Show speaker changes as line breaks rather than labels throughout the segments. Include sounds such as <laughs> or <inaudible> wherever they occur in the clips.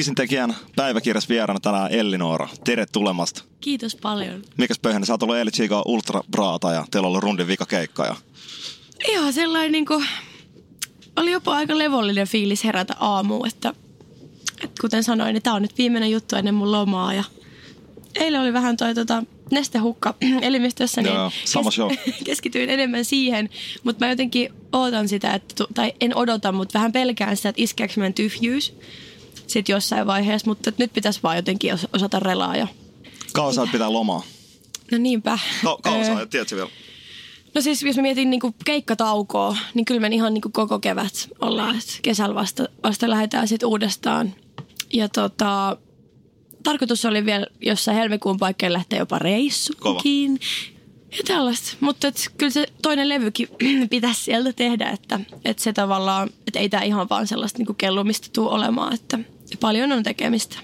Biisin tekijän päiväkirjas vieraana tänään Elli Noora. tulemasta.
Kiitos paljon.
Mikäs pöhänä, sä oot ollut Elli Chico Ultra Braata ja teillä on ollut rundin keikka. Ja...
Ihan sellainen niin kuin, oli jopa aika levollinen fiilis herätä aamuun, että, että kuten sanoin, niin tämä on nyt viimeinen juttu ennen mun lomaa ja eilen oli vähän toi tota, nestehukka <clears throat> elimistössä, niin
Joo, sama show. <laughs>
keskityin enemmän siihen, mutta mä jotenkin ootan sitä, että, tai en odota, mutta vähän pelkään sitä, että iskeekö tyhjyys sitten jossain vaiheessa, mutta nyt pitäisi vaan jotenkin osata relaa ja...
Kauan pitää lomaa?
No niinpä.
No, kauan sä tiedätkö vielä?
No siis jos mä mietin niin keikkataukoa, niin kyllä me ihan niin koko kevät ollaan. Kesällä vasta, vasta lähdetään sitten uudestaan. Ja tota, tarkoitus oli vielä jossain helmikuun paikkeilla lähteä jopa reissuunkin. Ja tällaista. Mutta et, kyllä se toinen levykin <clears throat> pitäisi sieltä tehdä, että, että se tavallaan, että ei tämä ihan vaan sellaista niin kellumista tule olemaan, että paljon on tekemistä.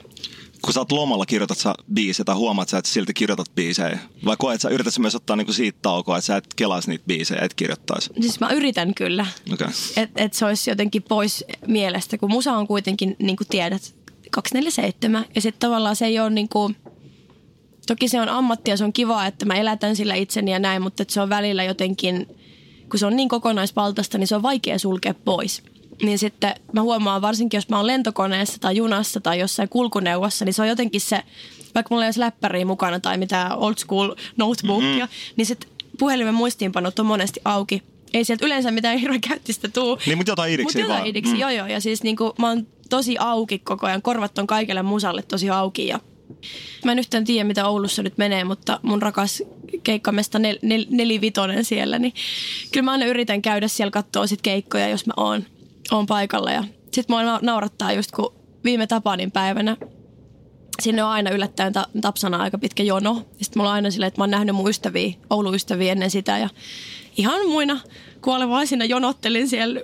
Kun sä oot lomalla, kirjoitat sä biisejä tai huomaat sä, että silti kirjoitat biisejä? Vai koet sä, yrität sä myös ottaa niinku siitä taukoa, että sä et kelaisi niitä biisejä, et kirjoittaisi?
Siis mä yritän kyllä.
Okay.
Että et se olisi jotenkin pois mielestä, kun musa on kuitenkin, niin kuin tiedät, 247. Ja sitten tavallaan se ei ole niin kuin, toki se on ammatti ja se on kiva, että mä elätän sillä itseni ja näin, mutta se on välillä jotenkin, kun se on niin kokonaisvaltaista, niin se on vaikea sulkea pois niin sitten mä huomaan varsinkin, jos mä oon lentokoneessa tai junassa tai jossain kulkuneuvossa, niin se on jotenkin se, vaikka mulla ei olisi läppäriä mukana tai mitään old school notebookia, mm-hmm. niin sitten puhelimen muistiinpanot on monesti auki. Ei sieltä yleensä mitään <laughs> hirveän käyttistä tuu.
Niin, mutta jotain idiksi
Mutta jotain idiksi, mm. joo joo. Ja siis niinku, mä oon tosi auki koko ajan. Korvat on kaikille musalle tosi auki ja Mä en yhtään tiedä, mitä Oulussa nyt menee, mutta mun rakas keikkamesta nel, nel, nelivitonen siellä, niin kyllä mä aina yritän käydä siellä katsoa sit keikkoja, jos mä oon on paikalla. Ja sitten mua naurattaa just kun viime Tapanin päivänä sinne on aina yllättäen ta- Tapsana aika pitkä jono. Sitten mulla on aina silleen, että mä oon nähnyt mun ystäviä, Oulu-ystäviä ennen sitä ja ihan muina kuolevaisina jonottelin siellä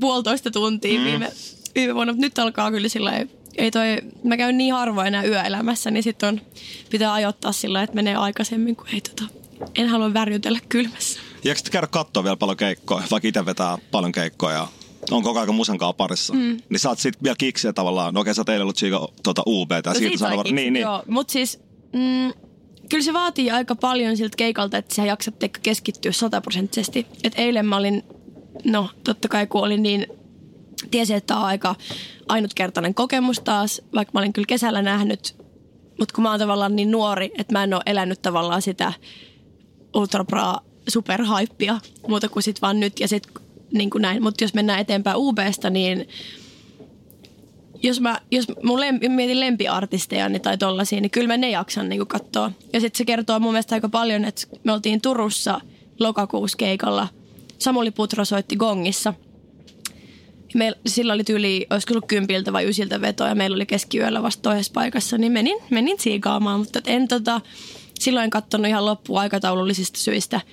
puolitoista tuntia mm. viime, viime vuonna. Nyt alkaa kyllä sillä ei toi, mä käyn niin harvoin enää yöelämässä, niin sitten on, pitää ajoittaa sillä että menee aikaisemmin, kun ei tota, en halua värjytellä kylmässä.
Jääkö käydä katsoa vielä paljon keikkoja, vaikka itse vetää paljon keikkoja on koko ajan musankaa parissa. Mm. Niin saat sitten vielä kiksiä tavallaan. No okei, sä teille ollut Chico tuota UB.
No siitä var... niin, niin. Joo, mutta siis mm, kyllä se vaatii aika paljon siltä keikalta, että sä jaksat keskittyä sataprosenttisesti. Et eilen mä olin, no totta kai kun olin niin, tiesin, että tämä on aika ainutkertainen kokemus taas, vaikka mä olin kyllä kesällä nähnyt. Mutta kun mä oon tavallaan niin nuori, että mä en ole elänyt tavallaan sitä ultra superhaippia muuta kuin sit vaan nyt. Ja sit niin kuin näin. Mutta jos mennään eteenpäin UBstä, niin jos mä, jos mun lempi, mietin lempiartisteja niin, tai tollasia, niin kyllä mä ne jaksan niin katsoa. Ja sitten se kertoo mun mielestä aika paljon, että me oltiin Turussa lokakuussa keikalla. Samuli Putro soitti gongissa. Meillä, sillä oli tyyli, olisiko ollut kympiltä vai ysiltä veto ja meillä oli keskiyöllä vasta toisessa paikassa, niin menin, menin siikaamaan. Mutta en tota, silloin katsonut ihan loppuun aikataulullisista syistä –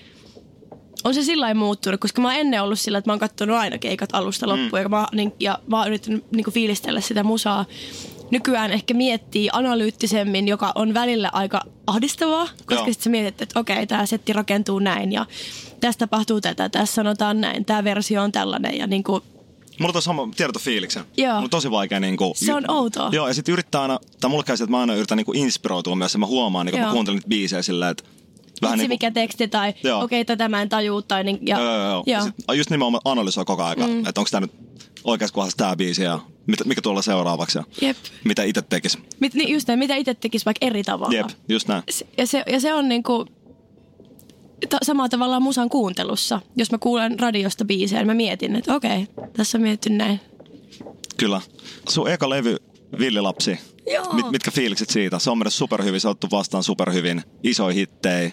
on se sillä muuttunut, koska mä oon ennen ollut sillä, että mä oon katsonut aina keikat alusta loppuun mm. ja, mä, niin, ja mä oon yrittänyt niin kuin fiilistellä sitä musaa. Nykyään ehkä miettii analyyttisemmin, joka on välillä aika ahdistavaa, koska sitten sä mietit, että okei, tämä setti rakentuu näin ja tästä tapahtuu tätä, tässä sanotaan näin, tämä versio on tällainen ja niin kuin
Mulla on sama tietofiiliksen.
Joo.
Mulla on tosi vaikea niinku...
Se on outoa.
Joo, ja sitten yrittää aina, tai mulla käy että mä aina yritän niinku inspiroitua myös, ja mä huomaan, niin kun mä kuuntelen niitä biisejä sillä, että
Vähän niin kuin, mikä teksti tai okei, okay, tätä mä en tajuu. Tai niin, ja,
joo, joo, joo. joo. Sit, just nimenomaan analysoi koko ajan, mm. että onko tämä nyt oikeassa kohdassa tämä biisi ja mit, mikä tuolla seuraavaksi ja
Jep.
mitä itse tekisi.
Mit, niin just näin, mitä itse tekisi vaikka eri tavalla.
Jep, just näin.
Ja se, ja se on niin kuin, ta, samalla tavalla musan kuuntelussa. Jos mä kuulen radiosta biisejä, niin mä mietin, että okei, okay, tässä on mietitty näin.
Kyllä. Sun eka levy Villilapsi.
Joo.
Mit, mitkä fiilikset siitä? Se on mennyt superhyvin, se on otettu vastaan superhyvin. Isoja hittejä.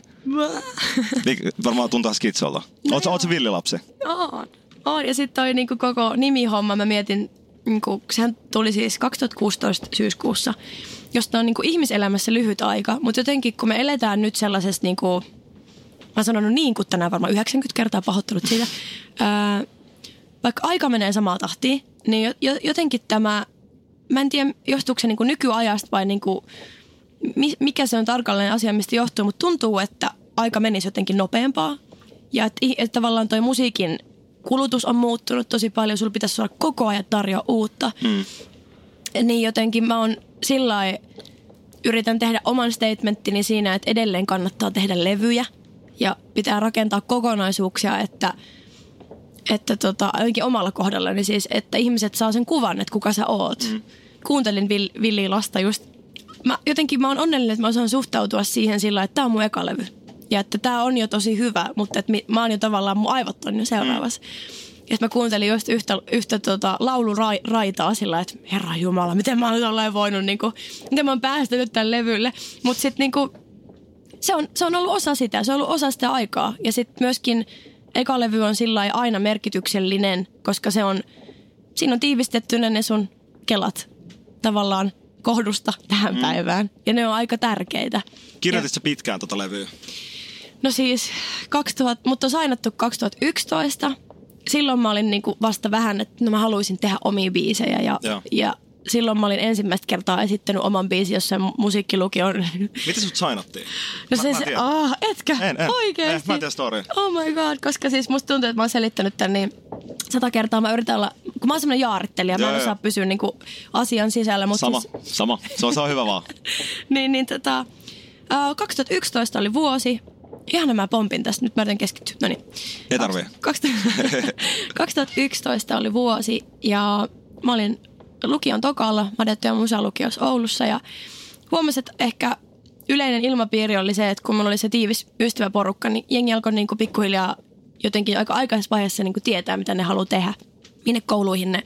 Mik- Varmaan tuntuu skitsolta. No Oletko oot se villilapsi?
On. On. Ja sitten toi niinku koko nimihomma, mä mietin, niinku, sehän tuli siis 2016 syyskuussa, josta on niinku ihmiselämässä lyhyt aika. Mutta jotenkin kun me eletään nyt sellaisessa, niinku, mä oon sanonut niin kuin tänään varmaan 90 kertaa pahoittelut siitä, ää, vaikka aika menee samaa tahtiin, niin jo, jo, jotenkin tämä, mä en tiedä johtuuko se niinku nykyajasta vai niinku, mi, mikä se on tarkalleen asia, mistä johtuu, mutta tuntuu, että aika menisi jotenkin nopeampaa. Ja että, että tavallaan toi musiikin kulutus on muuttunut tosi paljon, sulla pitäisi olla koko ajan tarjoa uutta. Mm. Niin jotenkin mä oon sillä yritän tehdä oman statementtini siinä, että edelleen kannattaa tehdä levyjä ja pitää rakentaa kokonaisuuksia, että, että tota, ainakin omalla kohdallani siis, että ihmiset saa sen kuvan, että kuka sä oot. Mm. Kuuntelin Vill, Villi Lasta just. Mä, jotenkin mä oon onnellinen, että mä osaan suhtautua siihen sillä, että tää on mun eka levy. Ja että tämä on jo tosi hyvä, mutta että mä oon jo tavallaan, mun aivot on jo seuraavassa. Mm. Ja mä kuuntelin just yhtä, yhtä tota, lauluraitaa sillä, että herra jumala, miten mä oon nyt voinut, niin kuin, miten mä oon päästänyt tämän levylle. Mutta sitten niin kuin, se, on, se on ollut osa sitä, se on ollut osa sitä aikaa. Ja sitten myöskin eka levy on sillä aina merkityksellinen, koska se on, siinä on tiivistettynä ne sun kelat tavallaan kohdusta tähän mm. päivään. Ja ne on aika tärkeitä.
Kirjoititko pitkään tota levyä?
No siis 2000, mutta on sainattu 2011. Silloin mä olin niinku vasta vähän, että no mä haluaisin tehdä omia biisejä ja, ja silloin mä olin ensimmäistä kertaa esittänyt oman biisin jossain musiikkilukion.
Miten sut sainattiin?
No mä, se, mä se ah, etkä?
En, en.
Oikeesti?
En, mä en tiedä story.
Oh my god, koska siis musta tuntuu, että mä oon selittänyt tän niin sata kertaa mä yritän olla, kun mä oon semmonen jaarittelija, mä en osaa pysyä niinku asian sisällä. Mutta
sama,
siis...
sama. Se on, se on hyvä vaan. <laughs>
niin, niin tota, uh, 2011 oli vuosi, Ihan mä pompin tästä, nyt mä yritän keskittyä. No niin.
Ei tarvii.
2011 <laughs> oli vuosi ja mä olin lukion tokalla, Madettu ja musalukiossa Oulussa ja huomasin, että ehkä yleinen ilmapiiri oli se, että kun mulla oli se tiivis ystäväporukka, niin jengi alkoi niin kuin pikkuhiljaa jotenkin aika aikaisessa vaiheessa niin kuin tietää, mitä ne haluaa tehdä. Minne kouluihin ne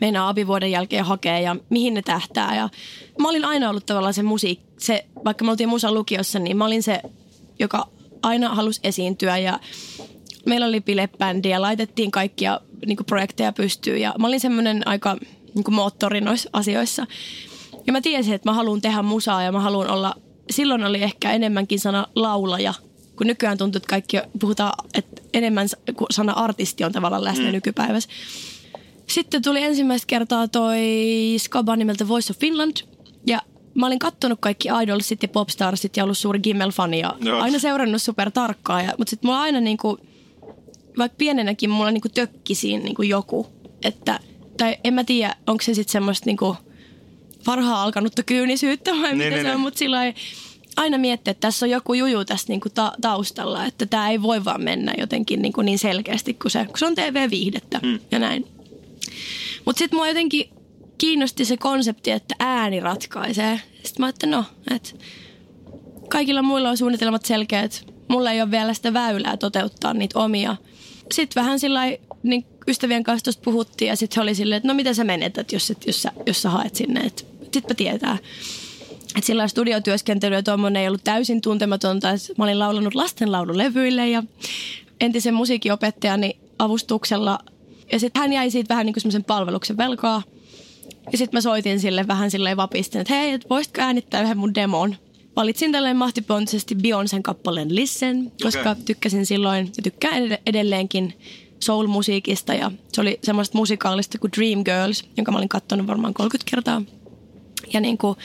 meinaa abivuoden jälkeen hakea ja mihin ne tähtää. Ja mä olin aina ollut tavallaan se musiikki, se, vaikka me oltiin musa lukiossa, niin mä olin se, joka aina halusi esiintyä ja meillä oli bilebändi ja laitettiin kaikkia niin projekteja pystyyn ja mä olin semmoinen aika niin moottori noissa asioissa. Ja mä tiesin, että mä haluan tehdä musaa ja mä haluan olla, silloin oli ehkä enemmänkin sana laulaja, kun nykyään tuntuu, että kaikki puhutaan, että enemmän kuin sana artisti on tavallaan läsnä mm. nykypäivässä. Sitten tuli ensimmäistä kertaa toi skaba nimeltä Voice of Finland ja mä olin kattonut kaikki Idolsit ja Popstarsit ja ollut suuri Gimmel-fani ja Joo. aina seurannut super tarkkaan. Ja, mutta sitten mulla aina niinku, vaikka pienenäkin mulla niinku tökki siinä niinku joku. Että, tai en mä tiedä, onko se sitten semmoista niinku varhaan alkanutta kyynisyyttä vai niin, mitä niin, se on. Niin. Mutta sillä aina miettiä, että tässä on joku juju tässä niinku ta- taustalla. Että tämä ei voi vaan mennä jotenkin niinku niin selkeästi kuin se, kun se on TV-viihdettä mm. ja näin. Mutta sitten mua jotenkin kiinnosti se konsepti, että ääni ratkaisee. Sitten mä ajattelin, no, että kaikilla muilla on suunnitelmat selkeät. Mulla ei ole vielä sitä väylää toteuttaa niitä omia. Sitten vähän sillä niin ystävien kanssa tuosta puhuttiin ja sitten he oli silleen, että no mitä sä menetät, jos, et, jos, sä, jos sä haet sinne. Että sitpä tietää. Että sillä studiotyöskentely ja tuommoinen ei ollut täysin tuntematonta. Et mä olin laulanut lastenlaululevyille ja entisen musiikinopettajani avustuksella. Ja sitten hän jäi siitä vähän niin kuin semmoisen palveluksen velkaa – ja sitten mä soitin sille vähän silleen vapistin, että hei, et voisitko äänittää yhden mun demon. Valitsin tälleen mahtipontisesti Beyoncén kappaleen Listen, koska okay. tykkäsin silloin ja tykkään edelleenkin soul-musiikista. Ja se oli semmoista musikaalista kuin Dream Girls, jonka mä olin katsonut varmaan 30 kertaa. Ja niin kuin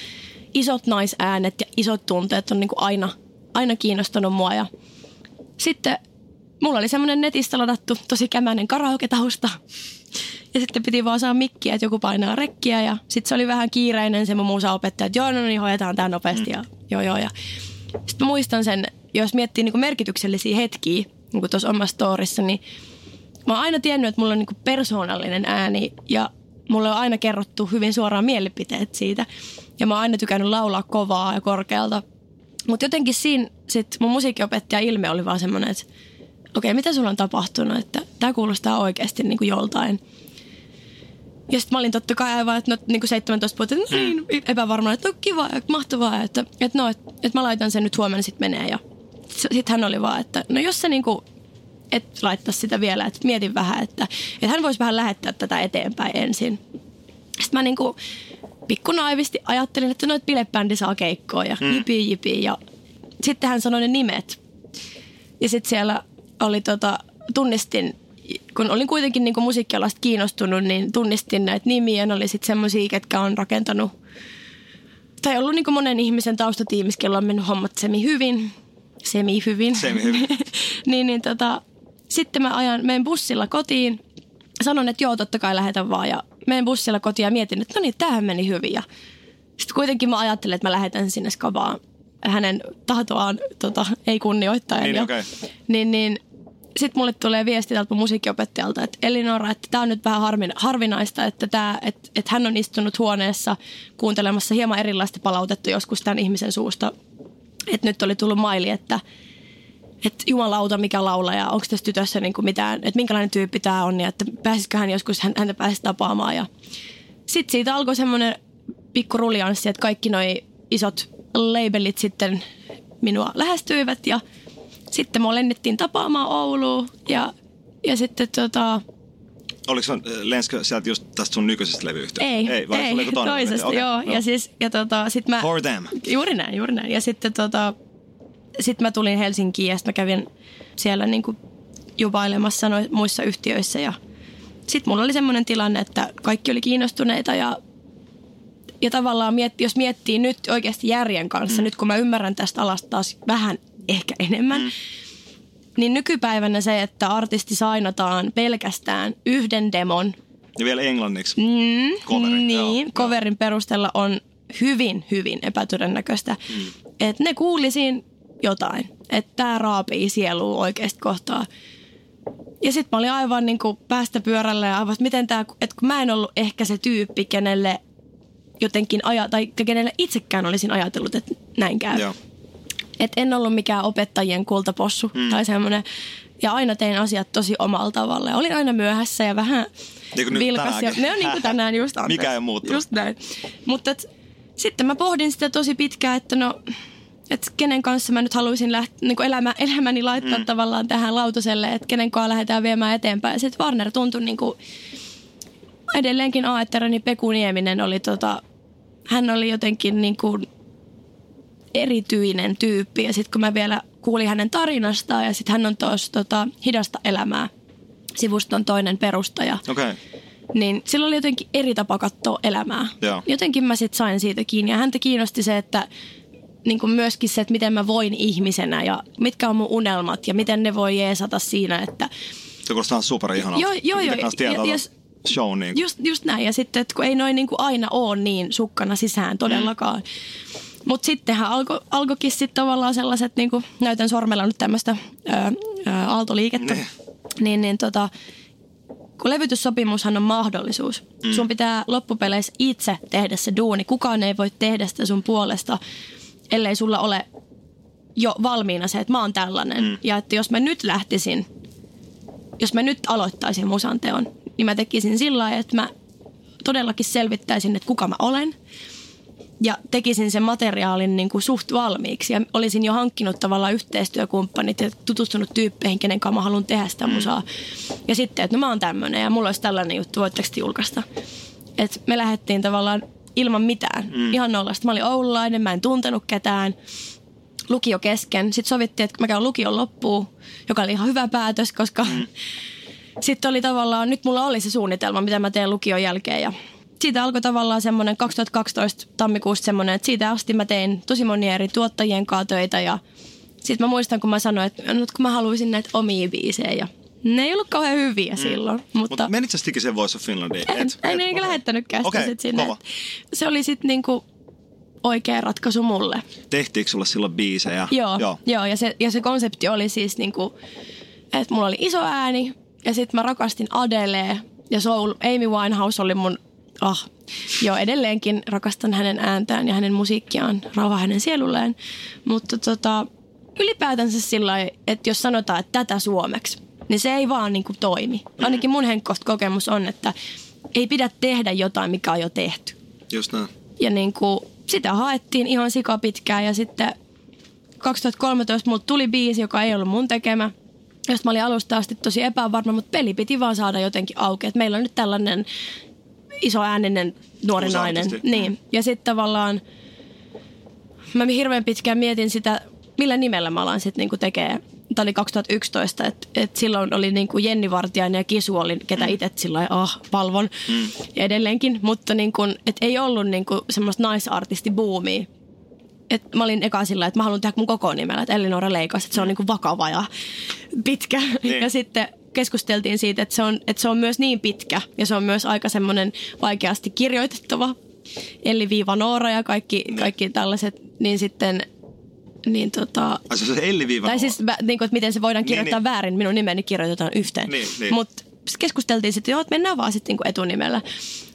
isot naisäänet ja isot tunteet on niin kuin aina, aina kiinnostanut mua. Ja sitten mulla oli semmoinen netistä ladattu tosi kämäinen karaoke-tausta. Ja sitten piti vaan saa mikkiä, että joku painaa rekkiä ja sitten se oli vähän kiireinen se mun muusa opettaja, että joo, no niin, hoidetaan tämä nopeasti ja mm. joo, joo. Ja sitten muistan sen, jos miettii niin merkityksellisiä hetkiä niin tuossa omassa storissa, niin mä oon aina tiennyt, että mulla on niin persoonallinen ääni ja mulle on aina kerrottu hyvin suoraan mielipiteet siitä. Ja mä oon aina tykännyt laulaa kovaa ja korkealta. Mutta jotenkin siinä sit mun musiikkiopettaja ilme oli vaan semmoinen, että okei, okay, mitä sulla on tapahtunut, että tämä kuulostaa oikeasti niin kuin joltain – Ja sitten mä olin totta kai aivan, että no, niin kuin 17 vuotta, että niin epävarma, että no kiva ja mahtavaa, että, että no, että, että mä laitan sen nyt huomenna sitten menee. Ja sitten hän oli vaan, että no jos se niin kuin, et laittaisi sitä vielä, että mietin vähän, että, että hän voisi vähän lähettää tätä eteenpäin ensin. Sitten mä niin kuin pikku naivisti ajattelin, että noit bilebändi saa keikkoa ja mm. jipi jipi. Ja sitten hän sanoi ne nimet. Ja sitten siellä oli tota, tunnistin kun olin kuitenkin niin musiikkialasta kiinnostunut, niin tunnistin näitä nimiä. Ne oli sitten semmoisia, ketkä on rakentanut tai ollut niin monen ihmisen taustatiimissä, kello on mennyt hommat semi hyvin. Semi hyvin.
Semi hyvin. <laughs>
niin, niin tota, sitten mä ajan, menen bussilla kotiin. Sanon, että joo, totta kai lähetän vaan. Ja menen bussilla kotiin ja mietin, että no niin, tämähän meni hyvin. Ja sitten kuitenkin mä ajattelin, että mä lähetän sinne skavaan hänen tahtoaan tota, ei kunnioittaen.
Niin,
ja,
okay.
niin, niin sitten mulle tulee viesti tältä musiikkiopettajalta, että Elinora, että tämä on nyt vähän harvinaista, että, tää, että, että hän on istunut huoneessa kuuntelemassa hieman erilaista palautetta joskus tämän ihmisen suusta. Että nyt oli tullut maili, että, että jumalauta mikä laulaja, onko tässä tytössä niin kuin mitään, että minkälainen tyyppi tämä on ja että pääsisikö hän joskus häntä pääsisi tapaamaan. Ja sitten siitä alkoi semmoinen pikku rulianssi, että kaikki noi isot labelit sitten minua lähestyivät ja – sitten mua lennettiin tapaamaan Ouluun ja, ja sitten tota...
Oliko se, lenskö sieltä just tästä sun nykyisestä levyyhtiöstä?
Ei, ei, ei toisesta, okay, joo. No. Ja, siis, ja tota, sit mä,
For them.
Juuri näin, juuri näin. Ja sitten tota, sit mä tulin Helsinkiin ja sitten mä kävin siellä niinku juvailemassa no, muissa yhtiöissä ja sitten mulla oli semmoinen tilanne, että kaikki oli kiinnostuneita ja ja tavallaan mietti, jos miettii nyt oikeasti järjen kanssa, mm. nyt kun mä ymmärrän tästä alasta taas vähän ehkä enemmän. Mm. Niin nykypäivänä se, että artisti sainataan pelkästään yhden demon.
Ja vielä englanniksi.
Mm, coverin, niin, joo, coverin joo. perusteella on hyvin, hyvin epätodennäköistä. Mm. Että ne kuulisin jotain. Että tämä raapii sielua oikeasti kohtaa. Ja sitten mä olin aivan niin kuin päästä pyörälle ja aivan, että miten tämä, että kun mä en ollut ehkä se tyyppi, kenelle jotenkin aja, tai kenelle itsekään olisin ajatellut, että näin käy. Joo. Et en ollut mikään opettajien kultapossu mm. tai semmoinen. Ja aina tein asiat tosi omalla tavalla. Ja olin aina myöhässä ja vähän niin vilkas. Ja, ne on niin kuin tänään just anteeksi.
Mikä ei muuttunut.
Just näin. Mutta sitten mä pohdin sitä tosi pitkään, että no, että kenen kanssa mä nyt haluaisin läht, niin kuin elämä, elämäni laittaa mm. tavallaan tähän lautaselle, että kenen kanssa lähdetään viemään eteenpäin. Sitten Warner tuntui niin kuin, edelleenkin Aetterani Peku Nieminen oli tota, hän oli jotenkin niin kuin erityinen tyyppi. Ja sitten kun mä vielä kuulin hänen tarinastaan ja sitten hän on tuossa tota, Hidasta elämää sivuston toinen perustaja.
Okay.
Niin sillä oli jotenkin eri tapa katsoa elämää.
Joo.
Jotenkin mä sitten sain siitä kiinni. Ja häntä kiinnosti se, että niin kuin myöskin se, että miten mä voin ihmisenä ja mitkä on mun unelmat ja miten ne voi jeesata siinä, että...
Se kuulostaa super ihanalta.
Joo, joo, joo.
Ja, ja, show. Niin
just, just näin. Ja sitten, että kun ei noin niin kuin aina ole niin sukkana sisään todellakaan. Mm. Mutta sittenhän alko, alkoikin sitten tavallaan sellaiset, niin kuin näytän sormella nyt tämmöistä aaltoliikettä. Ne. Niin, niin tota, kun levytyssopimushan on mahdollisuus. Mm. Sun pitää loppupeleissä itse tehdä se duuni. Kukaan ei voi tehdä sitä sun puolesta, ellei sulla ole jo valmiina se, että mä oon tällainen. Mm. Ja että jos mä nyt lähtisin, jos mä nyt aloittaisin musanteon, niin mä tekisin sillä lailla, että mä todellakin selvittäisin, että kuka mä olen – ja tekisin sen materiaalin niin kuin suht valmiiksi. Ja olisin jo hankkinut tavallaan yhteistyökumppanit ja tutustunut tyyppeihin, kenen kanssa mä haluan tehdä sitä mm. musaa. Ja sitten, että no mä oon tämmöinen ja mulla olisi tällainen juttu, voitteko julkaista? Et me lähdettiin tavallaan ilman mitään, mm. ihan nollasta. Mä olin oululainen, mä en tuntenut ketään lukio kesken. Sitten sovittiin, että mä käyn lukion loppuun, joka oli ihan hyvä päätös, koska mm. <laughs> sitten oli tavallaan, nyt mulla oli se suunnitelma, mitä mä teen lukion jälkeen ja siitä alkoi tavallaan semmoinen 2012 tammikuusta semmoinen, että siitä asti mä tein tosi monia eri tuottajien kanssa töitä ja sitten mä muistan, kun mä sanoin, että nyt kun mä haluaisin näitä omia biisejä ne ei ollut kauhean hyviä mm. silloin. Mutta
Mut menitkö sä se Voice of Finlandiin?
En, et, en, enkä lähettänytkään okay, sit sinne. Kova. Se oli sitten niinku oikea ratkaisu mulle.
Tehtiinkö sulle silloin biisejä?
Joo, joo. joo ja, se, ja se konsepti oli siis niinku, että mulla oli iso ääni ja sitten mä rakastin Adelee ja Soul, Amy Winehouse oli mun ah, joo edelleenkin rakastan hänen ääntään ja hänen musiikkiaan, rauha hänen sielulleen. Mutta tota, ylipäätänsä sillä että jos sanotaan, että tätä suomeksi, niin se ei vaan niin kuin toimi. Ainakin mun henkkoista kokemus on, että ei pidä tehdä jotain, mikä on jo tehty.
Just näin.
Ja niin kuin, sitä haettiin ihan sikapitkään ja sitten 2013 mulle tuli biisi, joka ei ollut mun tekemä. Josta mä olin alusta asti tosi epävarma, mutta peli piti vaan saada jotenkin auki. Et meillä on nyt tällainen iso ääninen nuori
Uusi
nainen.
artisti.
Niin. Ja sitten tavallaan mä hirveän pitkään mietin sitä, millä nimellä mä alan sitten niinku tekee. Tämä oli 2011, että et silloin oli niinku Jenni Vartiainen ja Kisu oli, ketä itse sillä ah, palvon mm. ja edelleenkin. Mutta niinku, et ei ollut niinku semmoista naisartistibuumia. Et mä olin eka sillä, että mä haluan tehdä mun koko nimellä, että Elinora Leikas, että se on niinku vakava ja pitkä.
Niin.
Ja sitten keskusteltiin siitä, että se, on, että se on myös niin pitkä ja se on myös aika semmoinen vaikeasti kirjoitettava. Elli-viiva Noora ja kaikki, kaikki tällaiset, niin sitten niin tota,
Ai se on se Elli
tai siis mä- niin kuin, että miten se voidaan
Niin,
kirjoittaa
niin.
väärin, minun nimeni kirjoitetaan yhteen.
Niin, niin.
Mutta keskusteltiin sitten, joo, että mennään vaan sitten niin etunimellä.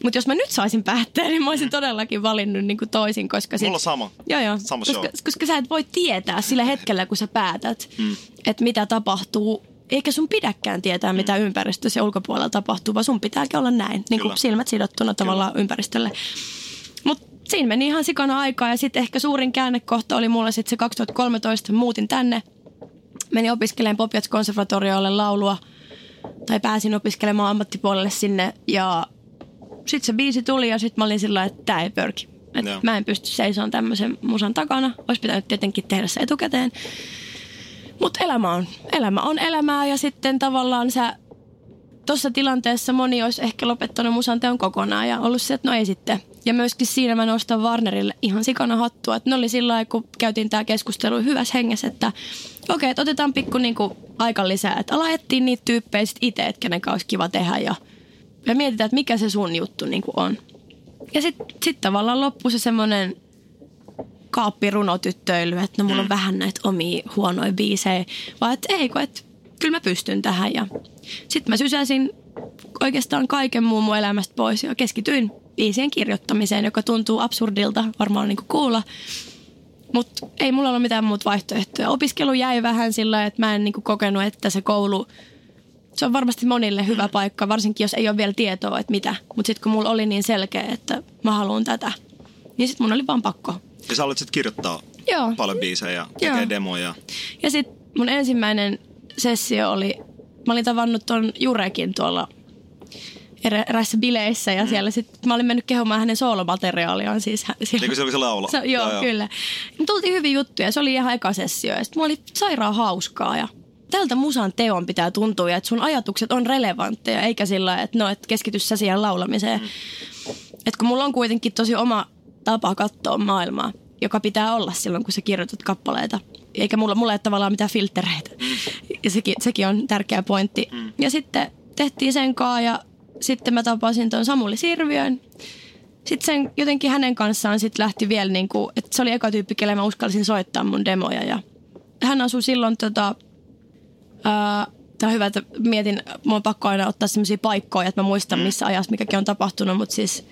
Mutta jos mä nyt saisin päättää, niin mä olisin todellakin valinnut niin kuin toisin, koska sit,
Mulla on sama.
Joo, joo.
Sama
koska,
show.
koska sä et voi tietää sillä hetkellä, kun sä päätät, mm. että mitä tapahtuu. Eikä sun pidäkään tietää, mitä ympäristössä ja ulkopuolella tapahtuu, vaan sun pitääkin olla näin. Niin
Kyllä.
kuin silmät sidottuna tavallaan ympäristölle. Siinä meni ihan sikana aikaa ja sitten ehkä suurin käännekohta oli mulla sitten se 2013. Muutin tänne. Menin opiskelemaan Popiats konservatoriolle laulua tai pääsin opiskelemaan ammattipuolelle sinne ja sitten se biisi tuli ja sitten mä olin sillä että tämä ei pörki. Et
Joo.
mä en pysty seisomaan tämmöisen musan takana. Olisi pitänyt tietenkin tehdä se etukäteen. Mutta elämä on, elämä on elämää ja sitten tavallaan sä tuossa tilanteessa moni olisi ehkä lopettanut musan teon kokonaan ja ollut se, että no ei sitten. Ja myöskin siinä mä nostan Warnerille ihan sikana hattua. Että ne oli sillä lailla, kun käytiin tämä keskustelu hyvässä hengessä, että okei, okay, että otetaan pikku niinku aika lisää. Että ala etsiä niitä tyyppejä sit itse, että kenen kanssa olisi kiva tehdä ja, ja mietitään, että mikä se sun juttu niinku on. Ja sitten sit tavallaan loppui se semmoinen kaappirunotyttöily, että no mulla on vähän näitä omia huonoja biisejä. Vaan että ei, kun että kyllä mä pystyn tähän. Ja sitten mä sysäsin oikeastaan kaiken muun mun elämästä pois ja keskityin biisien kirjoittamiseen, joka tuntuu absurdilta varmaan niin kuin kuulla. Mutta ei mulla ollut mitään muuta vaihtoehtoja. Opiskelu jäi vähän sillä, että mä en niin kuin kokenut, että se koulu, se on varmasti monille hyvä paikka, varsinkin jos ei ole vielä tietoa, että mitä. Mutta sitten kun mulla oli niin selkeä, että mä haluan tätä, niin sitten mun oli vaan pakko.
Ja sä aloit sitten kirjoittaa
Joo.
paljon biisejä ja tekee
Joo.
demoja.
Ja sitten mun ensimmäinen sessio oli, mä olin tavannut ton Jurekin tuolla eräissä bileissä ja siellä sitten mä olin mennyt kehumaan hänen soolomateriaaliaan. Siis, hän- siellä-
Eikö se oli se laula?
Se, joo,
Joo,
kyllä. Me tultiin hyvin juttuja, se oli ihan eka sessio ja sitten mulla oli sairaan hauskaa ja tältä musan teon pitää tuntua ja että sun ajatukset on relevantteja eikä sillä, että no, et keskity sä siihen laulamiseen. Mm. Että kun mulla on kuitenkin tosi oma tapa katsoa maailmaa, joka pitää olla silloin, kun sä kirjoitat kappaleita. Eikä mulla, mulla ei ole tavallaan mitään filtereitä. Ja sekin, sekin on tärkeä pointti. Mm. Ja sitten tehtiin sen kaa ja sitten mä tapasin ton Samuli Sirviön. Sitten sen, jotenkin hänen kanssaan sit lähti vielä, niin kuin, että se oli eka tyyppi, kelle mä uskalsin soittaa mun demoja. Ja hän asui silloin tota, Tämä on hyvä, että mietin, mun on pakko aina ottaa sellaisia paikkoja, että mä muistan missä ajassa mikäkin on tapahtunut, mutta siis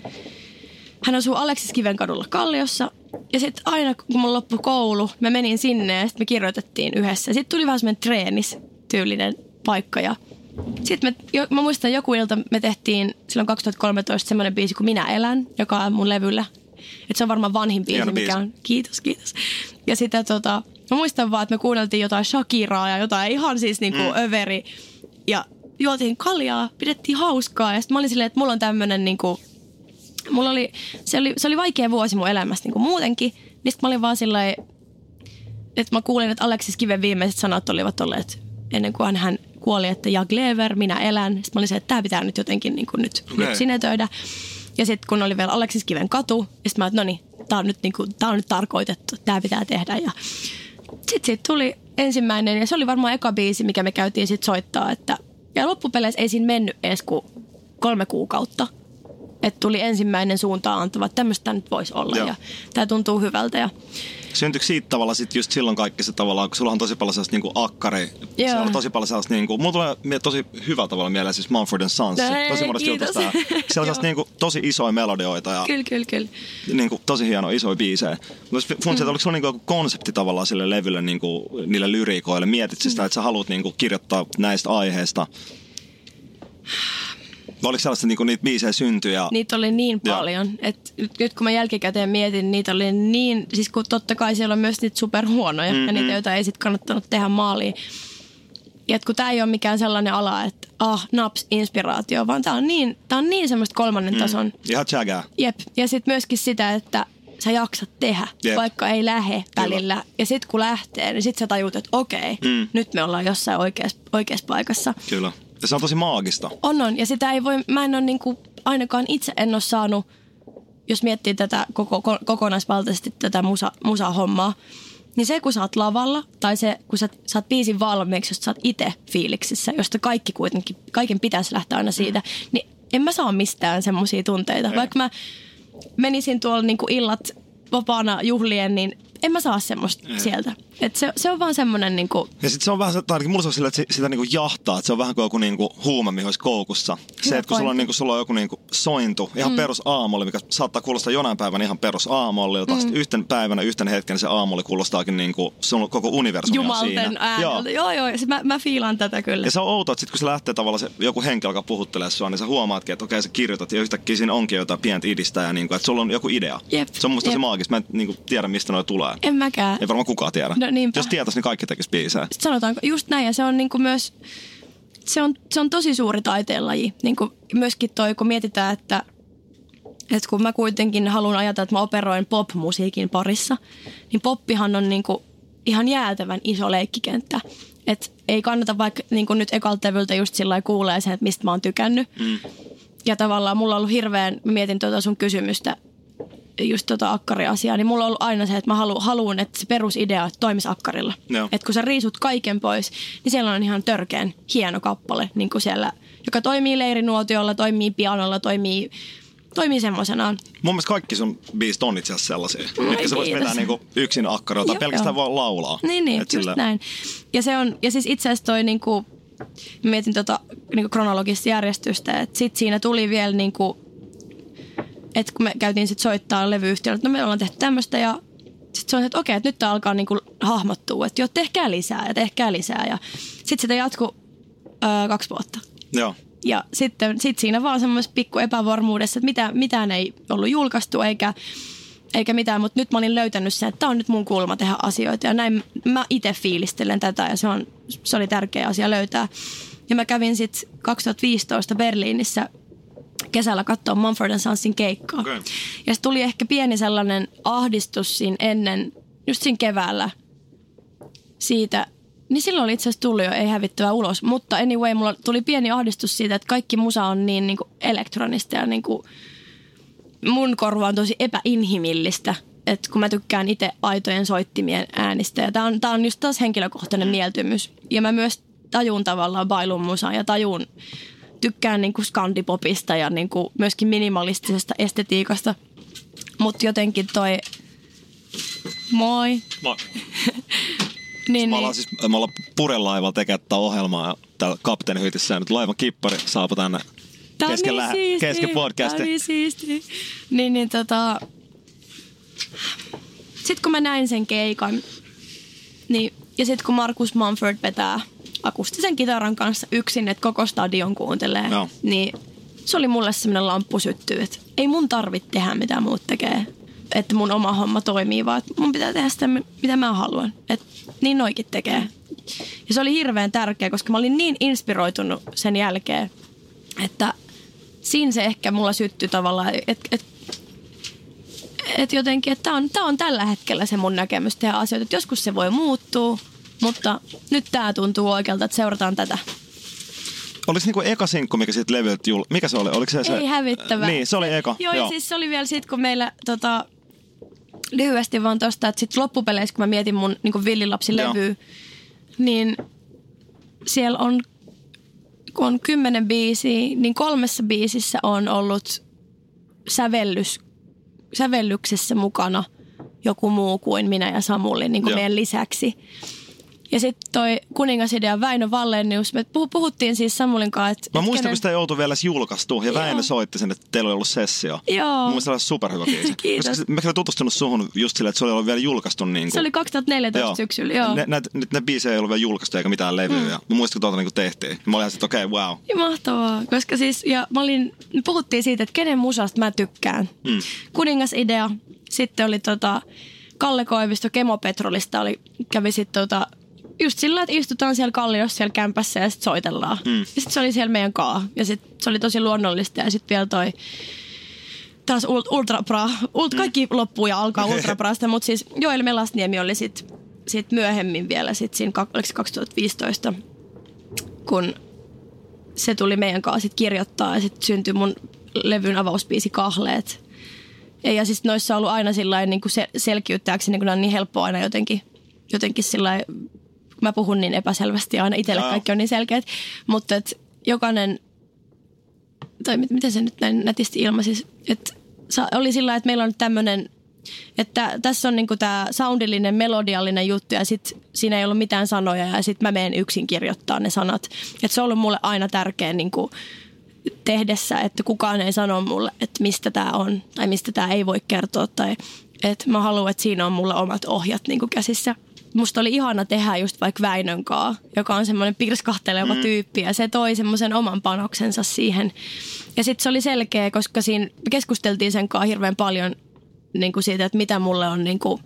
hän asuu Aleksis Kivenkadulla Kalliossa. Ja sitten aina kun mulla loppui koulu, mä menin sinne ja sitten me kirjoitettiin yhdessä. Sitten tuli vähän semmoinen treenis tyylinen paikka ja sitten me, jo, mä muistan joku ilta me tehtiin silloin 2013 semmoinen biisi kuin Minä elän, joka on mun levyllä. Et se on varmaan vanhin biisi,
Hieno
mikä
biisi.
on. Kiitos, kiitos. Ja sitä tota, mä muistan vaan, että me kuunneltiin jotain Shakiraa ja jotain ihan siis niinku mm. överi. Ja juotiin kaljaa, pidettiin hauskaa ja sitten mä olin silleen, että mulla on tämmönen niinku, mulla oli, se oli, se oli vaikea vuosi mun elämästä niinku muutenkin. Niin sit mä olin vaan silleen, että mä kuulin, että Aleksis Kiven viimeiset sanat olivat olleet ennen kuin hän kuoli, että ja Glever, minä elän. Sitten mä olin se, että tämä pitää nyt jotenkin niin kuin nyt,
Okei.
nyt sinetöidä. Ja sitten kun oli vielä Aleksis Kiven katu, ja sitten mä että no niin, tämä on, nyt niinku, tää on nyt tarkoitettu, tämä pitää tehdä. Ja sitten siitä tuli ensimmäinen, ja se oli varmaan eka biisi, mikä me käytiin sitten soittaa. Että, ja loppupeleissä ei siinä mennyt edes kuin kolme kuukautta. Että tuli ensimmäinen suuntaan antava, että tämmöistä nyt voisi olla,
Joo.
ja tämä tuntuu hyvältä. Ja
Syntyykö siitä tavalla sit just silloin kaikki se tavallaan, kun sulla on tosi paljon sellaista niinku akkari,
Joo.
se on tosi paljon sellaista niinku, mulla tulee tosi hyvä tavalla mieleen siis Mumford and Sons,
Ei,
tosi monesta
kiitos.
jutusta. Siellä <laughs> on niinku, tosi isoja melodioita ja
Kyllä, kyllä, kyllä.
niinku, tosi hienoja isoja biisejä. Mutta funtsi, että oliko sulla niinku konsepti tavallaan sille levylle, niinku, niille lyriikoille? Mietit sitä, että sä haluat niinku, kirjoittaa näistä aiheista? Oliko sellaista niinku niitä biisejä syntyi? Ja...
Niitä oli niin paljon, että nyt, nyt kun mä jälkikäteen mietin, niitä oli niin, siis kun totta kai siellä on myös niitä superhuonoja mm-hmm. ja niitä, joita ei sitten kannattanut tehdä maaliin. Ja et kun tämä ei ole mikään sellainen ala, että ah, naps, inspiraatio, vaan tämä on niin, tää on niin semmoista kolmannen mm. tason.
Ihan chagaa.
Jep. Ja sitten myöskin sitä, että sä jaksat tehdä,
Jep.
vaikka ei lähe välillä. Ja sitten kun lähtee, niin sitten sä tajut, että okei,
Mm.
nyt me ollaan jossain oikeassa, oikeassa paikassa.
Kyllä. Se on tosi maagista.
On, on. Ja sitä ei voi, mä en ole niinku, ainakaan itse en ole saanut, jos miettii tätä koko, ko, kokonaisvaltaisesti tätä musa, musa-hommaa, niin se kun sä oot lavalla tai se kun sä saat biisin valmiiksi, josta sä oot itse fiiliksissä, josta kaikki kuitenkin, kaiken pitäisi lähteä aina siitä, niin en mä saa mistään semmoisia tunteita. Vaikka mä menisin tuolla niinku illat vapaana juhlien, niin en mä saa semmoista sieltä. Et se, se on vaan semmoinen niinku,
Ja sitten se on vähän, se- tai ainakin mulla se on sillä, että si- sitä niinku jahtaa, että se on vähän kuin joku niinku huume, mihin olisi koukussa. Se, että kun sulla on, niinku, sulla on joku niinku sointu, ihan mm. perus aamulle, mikä saattaa kuulostaa jonain päivänä ihan perus aamullilta. Mm. Sitten yhten päivänä, yhten hetken se aamulle kuulostaakin niinku, sun koko universumi on
jumalten
siinä.
ääneltä. Joo, joo. joo. Mä, mä fiilaan tätä kyllä.
Ja se on outoa, että sit kun se lähtee tavallaan se, joku henkilö, joka puhuttelee sua, niin sä huomaatkin, että okei sä kirjoitat ja yhtäkkiä siinä onkin jotain pientä idistä ja niinku, että sulla on joku idea.
Jep,
Se on musta
jep.
maagista. Mä en niinku, tiedä, mistä noi tulee.
En mäkään.
Ei varmaan kukaan tiedä.
No niinpä.
Jos tietäisi, niin kaikki tekisi biisejä.
Sanotaanko just näin ja se on niinku myös, se on, se on tosi suuri taiteenlaji. Niinku myöskin toi, kun mietitään, että, että kun mä kuitenkin haluan ajatella, että mä operoin pop-musiikin parissa, niin poppihan on niinku ihan jäätävän iso leikkikenttä. Et ei kannata vaikka niin nyt ekalta levyltä just sillä kuulee sen, että mistä mä oon tykännyt. Mm. Ja tavallaan mulla on ollut hirveän, mä mietin tuota sun kysymystä, just tota akkariasiaa, niin mulla on ollut aina se, että mä halu, haluan, että se perusidea toimisi akkarilla. Että kun sä riisut kaiken pois, niin siellä on ihan törkeän hieno kappale, niin kuin siellä, joka toimii leirinuotiolla, toimii pianolla, toimii, toimii semmoisenaan.
Mun mielestä kaikki sun biisit on itse asiassa sellaisia,
Ai,
mitkä sä voisit vetää niinku yksin akkarilla tai pelkästään
joo.
vaan laulaa.
Niin, niin,
Et
just
sillä-
näin. Ja, se on, ja siis itse asiassa toi niinku, mietin tota niinku kronologista järjestystä, että sit siinä tuli vielä niinku, että kun me käytiin sit soittaa levyyhtiölle, että no me ollaan tehty tämmöistä ja sitten se on, että okei, että nyt tää alkaa niinku hahmottua, että joo, tehkää lisää ja tehkää lisää ja sitten sitä jatkuu öö, kaksi vuotta.
Joo.
Ja sitten sit siinä vaan semmoisessa pikku epävarmuudessa, että mitä, mitään ei ollut julkaistu eikä, eikä mitään, mutta nyt mä olin löytänyt sen, että tämä on nyt mun kulma tehdä asioita ja näin mä itse fiilistelen tätä ja se, on, se oli tärkeä asia löytää. Ja mä kävin sitten 2015 Berliinissä kesällä katsoa Mumford Sonsin keikkaa.
Okei.
Ja se tuli ehkä pieni sellainen ahdistus siinä ennen, just siinä keväällä siitä, niin silloin oli itse asiassa tullut jo ei hävittävää ulos. Mutta anyway, mulla tuli pieni ahdistus siitä, että kaikki musa on niin, niin kuin elektronista ja niin kuin mun korva on tosi epäinhimillistä. Että kun mä tykkään itse aitojen soittimien äänistä. Ja tää on, tää on just taas henkilökohtainen mieltymys. Ja mä myös tajun tavallaan bailun musaa ja tajun, tykkään niin kuin skandipopista ja niin kuin myöskin minimalistisesta estetiikasta. Mutta jotenkin toi, moi,
Moi. <laughs>
niin,
Me
niin,
ollaan siis me ollaan purelaivalla tekemään tätä ohjelmaa ja täällä kapteenihytissä ja nyt laivan kippari saapui tänne
Tää on
kesken,
niin siistiä.
kesken podcastin.
On niin siistiä. Niin, niin tota... Sitten kun mä näin sen keikan, niin, ja sitten kun Markus Mumford vetää akustisen kitaran kanssa yksin, että koko stadion kuuntelee,
Joo.
niin se oli mulle semmoinen lamppu syttyy, että ei mun tarvitse tehdä mitä muut tekee. Että mun oma homma toimii, vaan että mun pitää tehdä sitä, mitä mä haluan. Että niin noikin tekee. Ja se oli hirveän tärkeä, koska mä olin niin inspiroitunut sen jälkeen, että siinä se ehkä mulla syttyi tavallaan, että et, et jotenkin, että tämä on, tää on tällä hetkellä se mun näkemys tehdä asioita. Että joskus se voi muuttua, mutta nyt tämä tuntuu oikealta, että seurataan tätä.
Oliko se niinku eka sinkku, mikä siitä levyltä jul... Mikä se oli? Oliko se se?
Ei hävittävä.
Niin, se oli eka.
Joo, ja siis se oli vielä siitä, kun meillä tota, lyhyesti vaan tosta, että sitten loppupeleissä, kun mä mietin mun niin villilapsilevyä, niin siellä on, kun on kymmenen biisiä, niin kolmessa biisissä on ollut sävellys, sävellyksessä mukana joku muu kuin minä ja Samuli niin kuin
Joo.
meidän lisäksi. Ja sitten toi kuningasidea Väinö Vallenius, me puhuttiin siis Samulin kanssa, että...
Mä muistan, kenen... kun sitä ei oltu vielä julkaistu ja Väinö soitti sen, että teillä oli ollut sessio.
Joo.
Mun mielestä se superhyvä biisi. <laughs>
Kiitos. Koska
mä olen tutustunut suhun just sille, että se oli ollut vielä julkaistu niin kuin...
Se oli 2014 joo. syksyllä, joo.
Ne, ne, ne, ne biisejä ei ollut vielä julkaistu eikä mitään levyä. Mm. Ja mä muistan, kun tuota niin tehtiin. Mä olin että okei, okay, wow.
Ja mahtavaa, koska siis, ja mä olin, me puhuttiin siitä, että kenen musasta mä tykkään. Mm. Kuningasidea, sitten oli tota, Kalle Koivisto Kemopetrolista oli, kävi sitten tota, just sillä, että istutaan siellä kalliossa siellä kämpässä ja sitten soitellaan. Mm. Ja sitten se oli siellä meidän kaa. Ja sitten se oli tosi luonnollista ja sitten vielä toi taas ultra, pra, ult, mm. kaikki loppuu ja alkaa <laughs> ultraprasta, mutta siis Joel Melasniemi oli sitten sit myöhemmin vielä, sit siinä, oliko 2015, kun se tuli meidän kanssa sit kirjoittaa ja sitten syntyi mun levyn avauspiisi Kahleet. Ja, ja siis noissa on ollut aina sillä niin se, selkiyttääkseni, kun on niin helppoa aina jotenkin, jotenkin sillä mä puhun niin epäselvästi ja aina itselle kaikki on niin selkeät. Mutta et jokainen, tai miten se nyt näin nätisti ilmaisi, että oli sillä että meillä on nyt tämmöinen että tässä on niinku tämä soundillinen, melodiallinen juttu ja sitten siinä ei ollut mitään sanoja ja sitten mä menen yksin kirjoittaa ne sanat. Et se on ollut mulle aina tärkeä niinku tehdessä, että kukaan ei sano mulle, että mistä tämä on tai mistä tämä ei voi kertoa tai että mä haluan, että siinä on mulle omat ohjat niinku käsissä musta oli ihana tehdä just vaikka Väinön kaa, joka on semmoinen pirskahteleva mm. tyyppi ja se toi semmoisen oman panoksensa siihen. Ja sitten se oli selkeä, koska siinä keskusteltiin sen kanssa hirveän paljon niin kuin siitä, että mitä mulle on niin kuin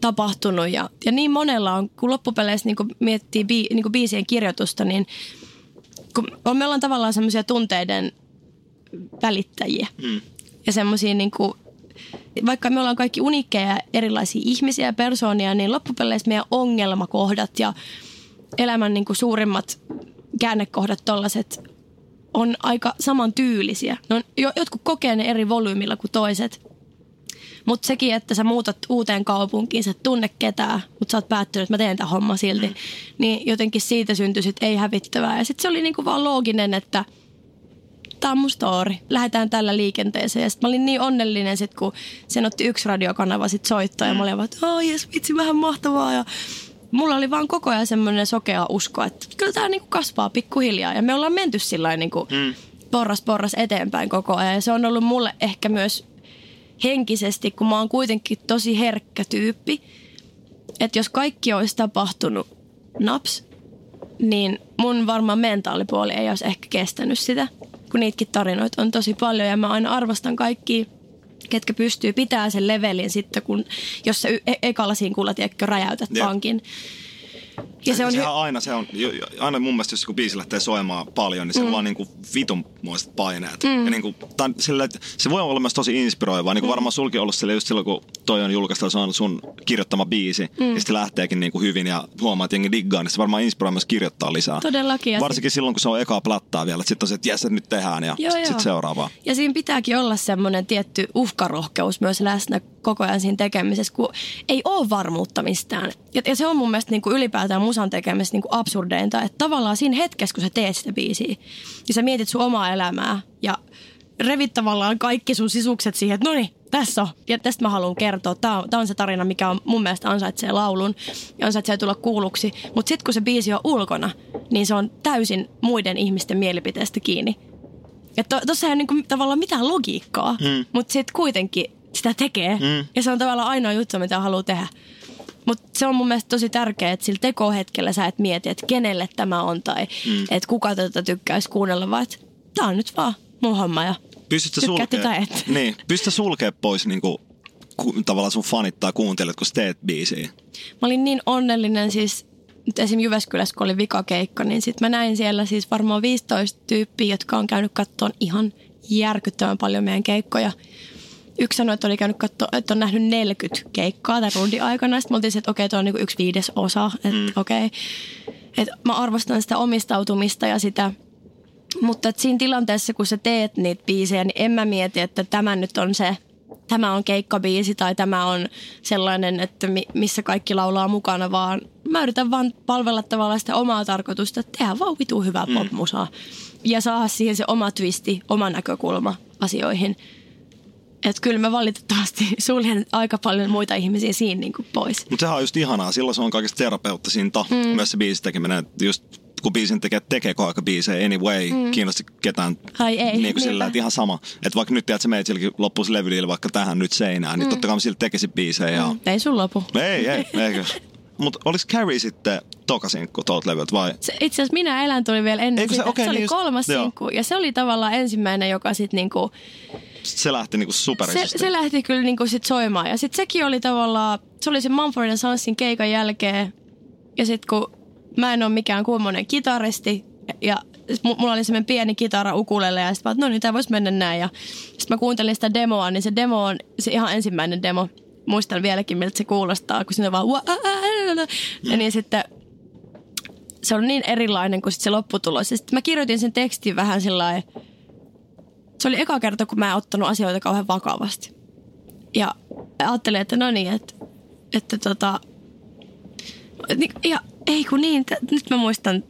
tapahtunut. Ja, ja niin monella on, kun loppupeleissä niin kuin miettii bi, niin kuin biisien kirjoitusta, niin kun me ollaan tavallaan semmoisia tunteiden välittäjiä. Mm. Ja semmoisia niin kuin vaikka me ollaan kaikki unikkeja erilaisia ihmisiä ja persoonia, niin loppupeleissä meidän ongelmakohdat ja elämän niin kuin suurimmat käännekohdat tollaset on aika samantyylisiä. Ne on, jotkut kokee ne eri volyymilla kuin toiset. Mutta sekin, että sä muutat uuteen kaupunkiin, sä et tunne ketään, mutta sä oot päättynyt, että mä teen tämän homma silti. Niin jotenkin siitä syntyi sit ei hävittävää. Ja sitten se oli niinku vaan looginen, että – tämä on mun story. Lähdetään tällä liikenteeseen. Ja sitten mä olin niin onnellinen sit, kun sen otti yksi radiokanava sit soittaa. Ja mä olin vaan, että oh jes, vitsi, vähän mahtavaa. Ja mulla oli vaan koko ajan semmoinen sokea usko, että kyllä tämä niinku kasvaa pikkuhiljaa. Ja me ollaan menty sillä niinku mm. porras porras eteenpäin koko ajan. Ja se on ollut mulle ehkä myös henkisesti, kun mä oon kuitenkin tosi herkkä tyyppi. Että jos kaikki olisi tapahtunut naps, niin mun varmaan mentaalipuoli ei olisi ehkä kestänyt sitä kun niitäkin tarinoita on tosi paljon ja mä aina arvostan kaikki ketkä pystyy pitää sen levelin sitten, kun, jos sä e- ekalla sinkulla tiedätkö, räjäytät yeah. pankin.
Ja se on hy- aina, se on, aina mun mielestä, jos joku biisi lähtee soimaan paljon, niin se mm. on vaan niin kuin vitun muistat paineet. Mm. Ja niin kuin, tämän, sillä, että se voi olla myös tosi inspiroivaa. Niin kuin mm. varmaan sulki ollut sille just silloin, kun toi on julkaistu, se on sun kirjoittama biisi. Mm. Ja sitten lähteekin niin kuin hyvin ja huomaa, että jengi diggaa, niin se varmaan inspiroi myös kirjoittaa lisää.
Todellakin.
Varsinkin sit... silloin, kun se on ekaa plattaa vielä. Sitten on se, että jes, nyt tehdään ja sitten sit seuraavaa.
Ja siinä pitääkin olla semmoinen tietty uhkarohkeus myös läsnä koko ajan siinä tekemisessä, kun ei ole varmuutta mistään. Ja, ja se on mun mielestä niin kuin ylipäätään musan tekemisessä niin kuin absurdeinta, että tavallaan siinä hetkessä, kun sä teet sitä biisiä, niin sä mietit sun omaa elämää ja revit tavallaan kaikki sun sisukset siihen, että no niin, tässä on. Ja tästä mä haluan kertoa. Tämä on, tämä on se tarina, mikä on mun mielestä ansaitsee laulun ja ansaitsee tulla kuulluksi. Mutta sitten kun se biisi on ulkona, niin se on täysin muiden ihmisten mielipiteestä kiinni. Että tuossa ei ole niinku tavallaan mitään logiikkaa, mm. mutta sitten kuitenkin sitä tekee. Mm. Ja se on tavallaan ainoa juttu, mitä haluaa tehdä. Mutta se on mun mielestä tosi tärkeää, että sillä tekohetkellä sä et mieti, että kenelle tämä on tai mm. että kuka tätä tykkäisi kuunnella, vaan että tämä on nyt vaan mun homma ja Pystytkö sulkea,
niin, pystytkö sulkea pois niin kuin, ku, tavallaan sun fanit tai kuuntelijat, kun teet biisiä?
Mä olin niin onnellinen siis nyt esim. Jyväskylässä, kun oli vikakeikka, niin sitten mä näin siellä siis varmaan 15 tyyppiä, jotka on käynyt kattoon ihan järkyttävän paljon meidän keikkoja yksi sanoi, että oli käynyt katso, että on nähnyt 40 keikkaa tämän rundin aikana. Sitten me oltiin että okei, okay, tuo on niin yksi viides osa. Että mm. okei. Okay. Että mä arvostan sitä omistautumista ja sitä, mutta että siinä tilanteessa, kun sä teet niitä biisejä, niin en mä mieti, että tämä nyt on se, tämä on keikkabiisi tai tämä on sellainen, että missä kaikki laulaa mukana, vaan mä yritän vaan palvella tavallaan sitä omaa tarkoitusta, että tehdään vaan vitu hyvää mm. popmusaa ja saada siihen se oma twisti, oma näkökulma asioihin – Että kyllä mä valitettavasti <laughs> suljen aika paljon muita ihmisiä siinä niin kuin pois.
Mutta sehän on just ihanaa. Silloin se on kaikista terapeuttisinta mm. myös se biisi tekeminen. Just kun biisin tekee, tekee koko ajan biisejä anyway, mm. kiinnosti ketään
Ai ei,
niin kuin sillä, että ihan sama. Että vaikka nyt tiedät, sä meet silläkin loppuisi levyliillä vaikka tähän nyt seinään, niin mm. totta kai mä silti tekisin biisejä. Ja... Mm.
Ei sun lopu.
Ei, ei, <laughs> eikö. Mutta olis Carrie sitten toka sinkku tuolta levyltä vai?
Se, itse asiassa Minä elän tuli vielä ennen Eikö se, sitä. Okay, se oli niin kolmas just, sinkku ja se oli tavallaan ensimmäinen, joka sitten niinku...
Se lähti niinku superisesti.
Se, se lähti kyllä niinku sit soimaan ja sitten sekin oli tavallaan, se oli se Mumford Sonsin keikan jälkeen ja sitten kun mä en ole mikään kummonen kitaristi ja mulla oli semmoinen pieni kitara ukulelle ja sitten mä no niin, tää voisi mennä näin. Ja sitten mä kuuntelin sitä demoa, niin se demo on se ihan ensimmäinen demo. Muistan vieläkin, miltä se kuulostaa, kun siinä vaan ja niin sitten se on niin erilainen kuin sit se lopputulos. sitten mä kirjoitin sen tekstin vähän sillä se oli eka kerta, kun mä en ottanut asioita kauhean vakavasti. Ja ajattelin, että no niin, että, että tota, ja ei kun niin, t- nyt mä muistan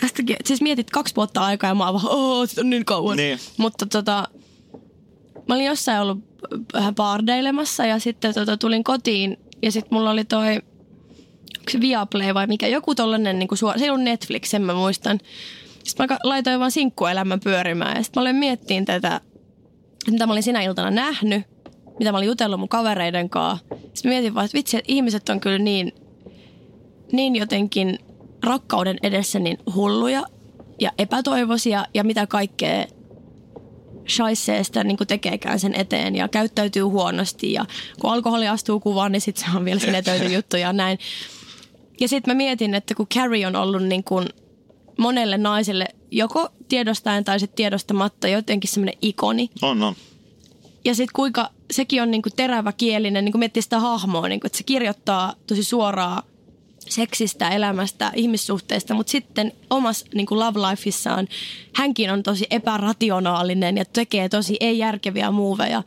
tästäkin, siis mietit kaksi vuotta aikaa ja mä oon vaan, oh, on niin kauan. Niin. Mutta tota, mä olin jossain ollut vähän bardeilemassa ja sitten tota, tulin kotiin ja sitten mulla oli toi, onko se Viaplay vai mikä, joku tollanen niin suora, se ei ollut Netflix, sen mä muistan. Sitten mä laitoin vaan sinkkuelämän pyörimään ja sitten mä olin miettiin tätä, mitä mä olin sinä iltana nähnyt, mitä mä olin jutellut mun kavereiden kanssa. Sitten mietin vaan, että vitsi, että ihmiset on kyllä niin niin jotenkin rakkauden edessä niin hulluja ja epätoivoisia ja mitä kaikkea shaisseesta niin tekeekään sen eteen ja käyttäytyy huonosti ja kun alkoholi astuu kuvaan, niin sitten se on vielä sinetöity juttu ja näin. Ja sitten mä mietin, että kun Carrie on ollut niin kuin monelle naiselle joko tiedostaen tai sitten tiedostamatta jotenkin semmoinen ikoni.
On, on.
Ja sitten kuinka sekin on niin kuin terävä kielinen, niin kuin miettii sitä hahmoa, niin kuin, että se kirjoittaa tosi suoraan seksistä, elämästä, ihmissuhteista, mutta sitten omassa niin kuin love lifeissaan hänkin on tosi epärationaalinen ja tekee tosi ei-järkeviä muuveja.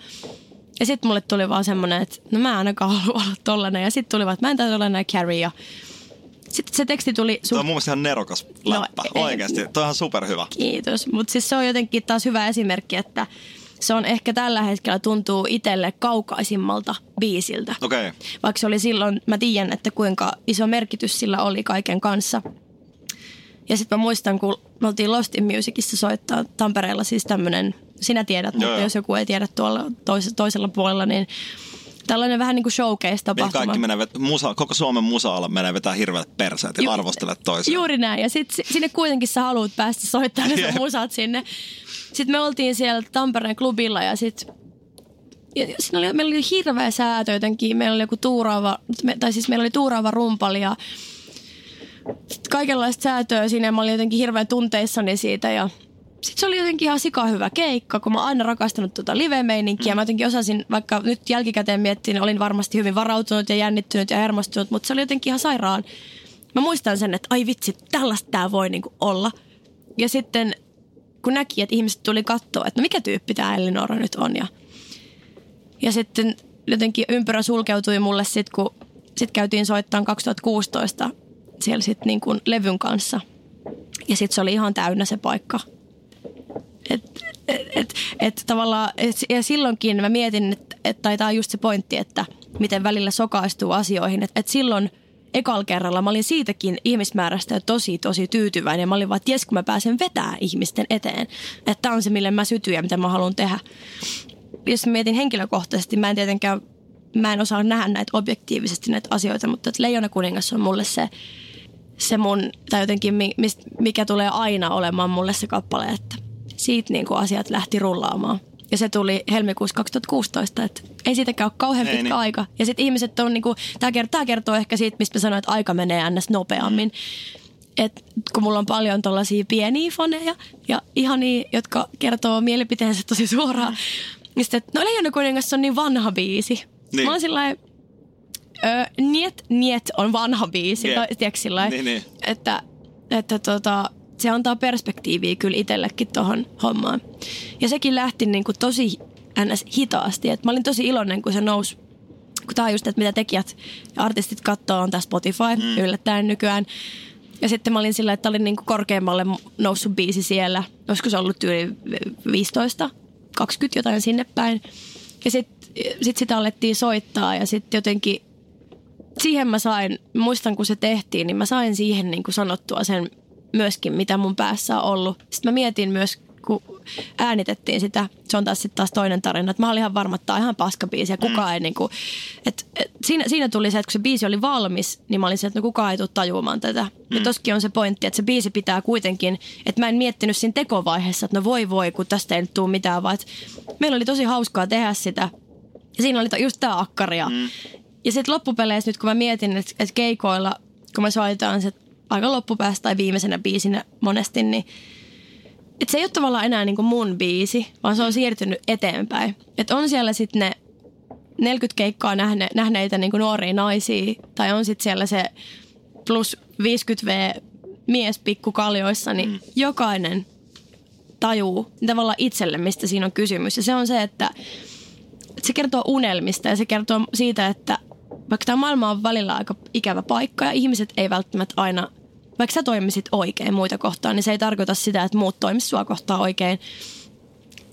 Ja sitten mulle tuli vaan semmoinen, että no mä ainakaan halua olla tollanen. Ja sitten tuli vaan, että mä en täytyy olla näin Carrie. Ja sitten se teksti tuli...
Su- Tuo on mun mielestä ihan nerokas läppä, no, oikeasti. Toi on ihan superhyvä.
Kiitos, mutta siis se on jotenkin taas hyvä esimerkki, että se on ehkä tällä hetkellä tuntuu itselle kaukaisimmalta biisiltä.
Okay.
Vaikka se oli silloin, mä tiedän, että kuinka iso merkitys sillä oli kaiken kanssa. Ja sitten mä muistan, kun me oltiin Lost in Musicissa soittaa Tampereella siis tämmöinen, sinä tiedät, joo, mutta jos joku ei tiedä tuolla tois, toisella puolella, niin tällainen vähän niin kuin showcase-tapahtuma.
kaikki menee, musa, koko Suomen musa menee vetää hirveät perseet ja Ju- arvostelet toisiaan.
Juuri näin. Ja sitten sinne kuitenkin sä haluat päästä soittamaan ne musat sinne. Sitten me oltiin siellä Tampereen klubilla ja sitten ja siinä oli, meillä oli hirveä säätö jotenkin. Meillä oli joku tuuraava, tai siis meillä oli tuuraava rumpali ja kaikenlaista säätöä siinä. Mä olin jotenkin hirveän tunteissani siitä ja sitten se oli jotenkin ihan sika hyvä keikka, kun mä oon aina rakastanut tuota live-meininkiä. Mä jotenkin osasin, vaikka nyt jälkikäteen miettiin, olin varmasti hyvin varautunut ja jännittynyt ja hermostunut, mutta se oli jotenkin ihan sairaan. Mä muistan sen, että ai vitsi, tällaista tää voi niinku olla. Ja sitten kun näki, että ihmiset tuli katsoa, että no mikä tyyppi tämä Elinora nyt on. Ja, ja sitten jotenkin ympyrä sulkeutui mulle sitten, kun sit käytiin soittamaan 2016 siellä sitten niin levyn kanssa. Ja sitten se oli ihan täynnä se paikka. Et, et, tavallaan, et, ja silloinkin mä mietin, että et, tai tämä on just se pointti, että miten välillä sokaistuu asioihin. Että et silloin ekalla kerralla mä olin siitäkin ihmismäärästä tosi, tosi tyytyväinen. Mä olin vaan, että jes, kun mä pääsen vetää ihmisten eteen. Että tämä on se, mille mä sytyn ja mitä mä haluan tehdä. Jos mä mietin henkilökohtaisesti, mä en tietenkään, mä en osaa nähdä näitä objektiivisesti näitä asioita, mutta että Leijona kuningas on mulle se, se mun, tai jotenkin mikä tulee aina olemaan mulle se kappale, että siitä niin kuin asiat lähti rullaamaan. Ja se tuli helmikuussa 2016, että ei siitäkään ole kauhean pitkä niin. aika. Ja sitten ihmiset on niinku, tämä kertoo, kertoo ehkä siitä, mistä mä sanoin, että aika menee ns. nopeammin. Mm. Et kun mulla on paljon tuollaisia pieniä faneja ja ihania, jotka kertoo mielipiteensä tosi suoraan. Mm. Niin sitten, no Leijona kuningas on niin vanha biisi. Niin. Mä oon sillä Niet, Niet on vanha biisi. Yeah. Tai, tiedätkö, niin, niin. Että, että tota, se antaa perspektiiviä kyllä itsellekin tuohon hommaan. Ja sekin lähti niin kuin tosi ns. hitaasti. Et mä olin tosi iloinen, kun se nousi. Kun tää on just, että mitä tekijät ja artistit katsoo, on tää Spotify mm. yllättäen nykyään. Ja sitten mä olin sillä, että oli niin kuin korkeammalle noussut biisi siellä. Se ollut yli 15, 20 jotain sinne päin. Ja sitten sit sitä alettiin soittaa ja sitten jotenkin siihen mä sain, muistan kun se tehtiin, niin mä sain siihen niin kuin sanottua sen myöskin, mitä mun päässä on ollut. Sitten mä mietin myös, kun äänitettiin sitä, se on taas sitten taas toinen tarina, että mä olin ihan varma, että tämä on ihan paskabiisi ja kukaan mm. ei niinku, että, et, siinä, siinä tuli se, että kun se biisi oli valmis, niin mä olin se, että no kukaan ei tule tajuamaan tätä. Mm. Ja toskin on se pointti, että se biisi pitää kuitenkin, että mä en miettinyt siinä tekovaiheessa, että no voi voi, kun tästä ei nyt tule mitään, vaan meillä oli tosi hauskaa tehdä sitä. Ja siinä oli just tämä akkaria. Mm. Ja sitten loppupeleissä nyt kun mä mietin, että, että keikoilla, kun mä soitan se aika loppupäästä tai viimeisenä biisinä monesti, niin että se ei ole tavallaan enää niin kuin mun biisi, vaan se on siirtynyt eteenpäin. Että on siellä sitten ne 40 keikkaa nähne, nähneitä niin kuin nuoria naisia, tai on sitten siellä se plus 50V mies pikkukaljoissa, niin mm. jokainen tajuu tavallaan itselle, mistä siinä on kysymys. Ja se on se, että, että se kertoo unelmista ja se kertoo siitä, että vaikka tämä maailma on välillä aika ikävä paikka ja ihmiset ei välttämättä aina vaikka sä toimisit oikein muita kohtaan, niin se ei tarkoita sitä, että muut toimisivat sua kohtaan oikein.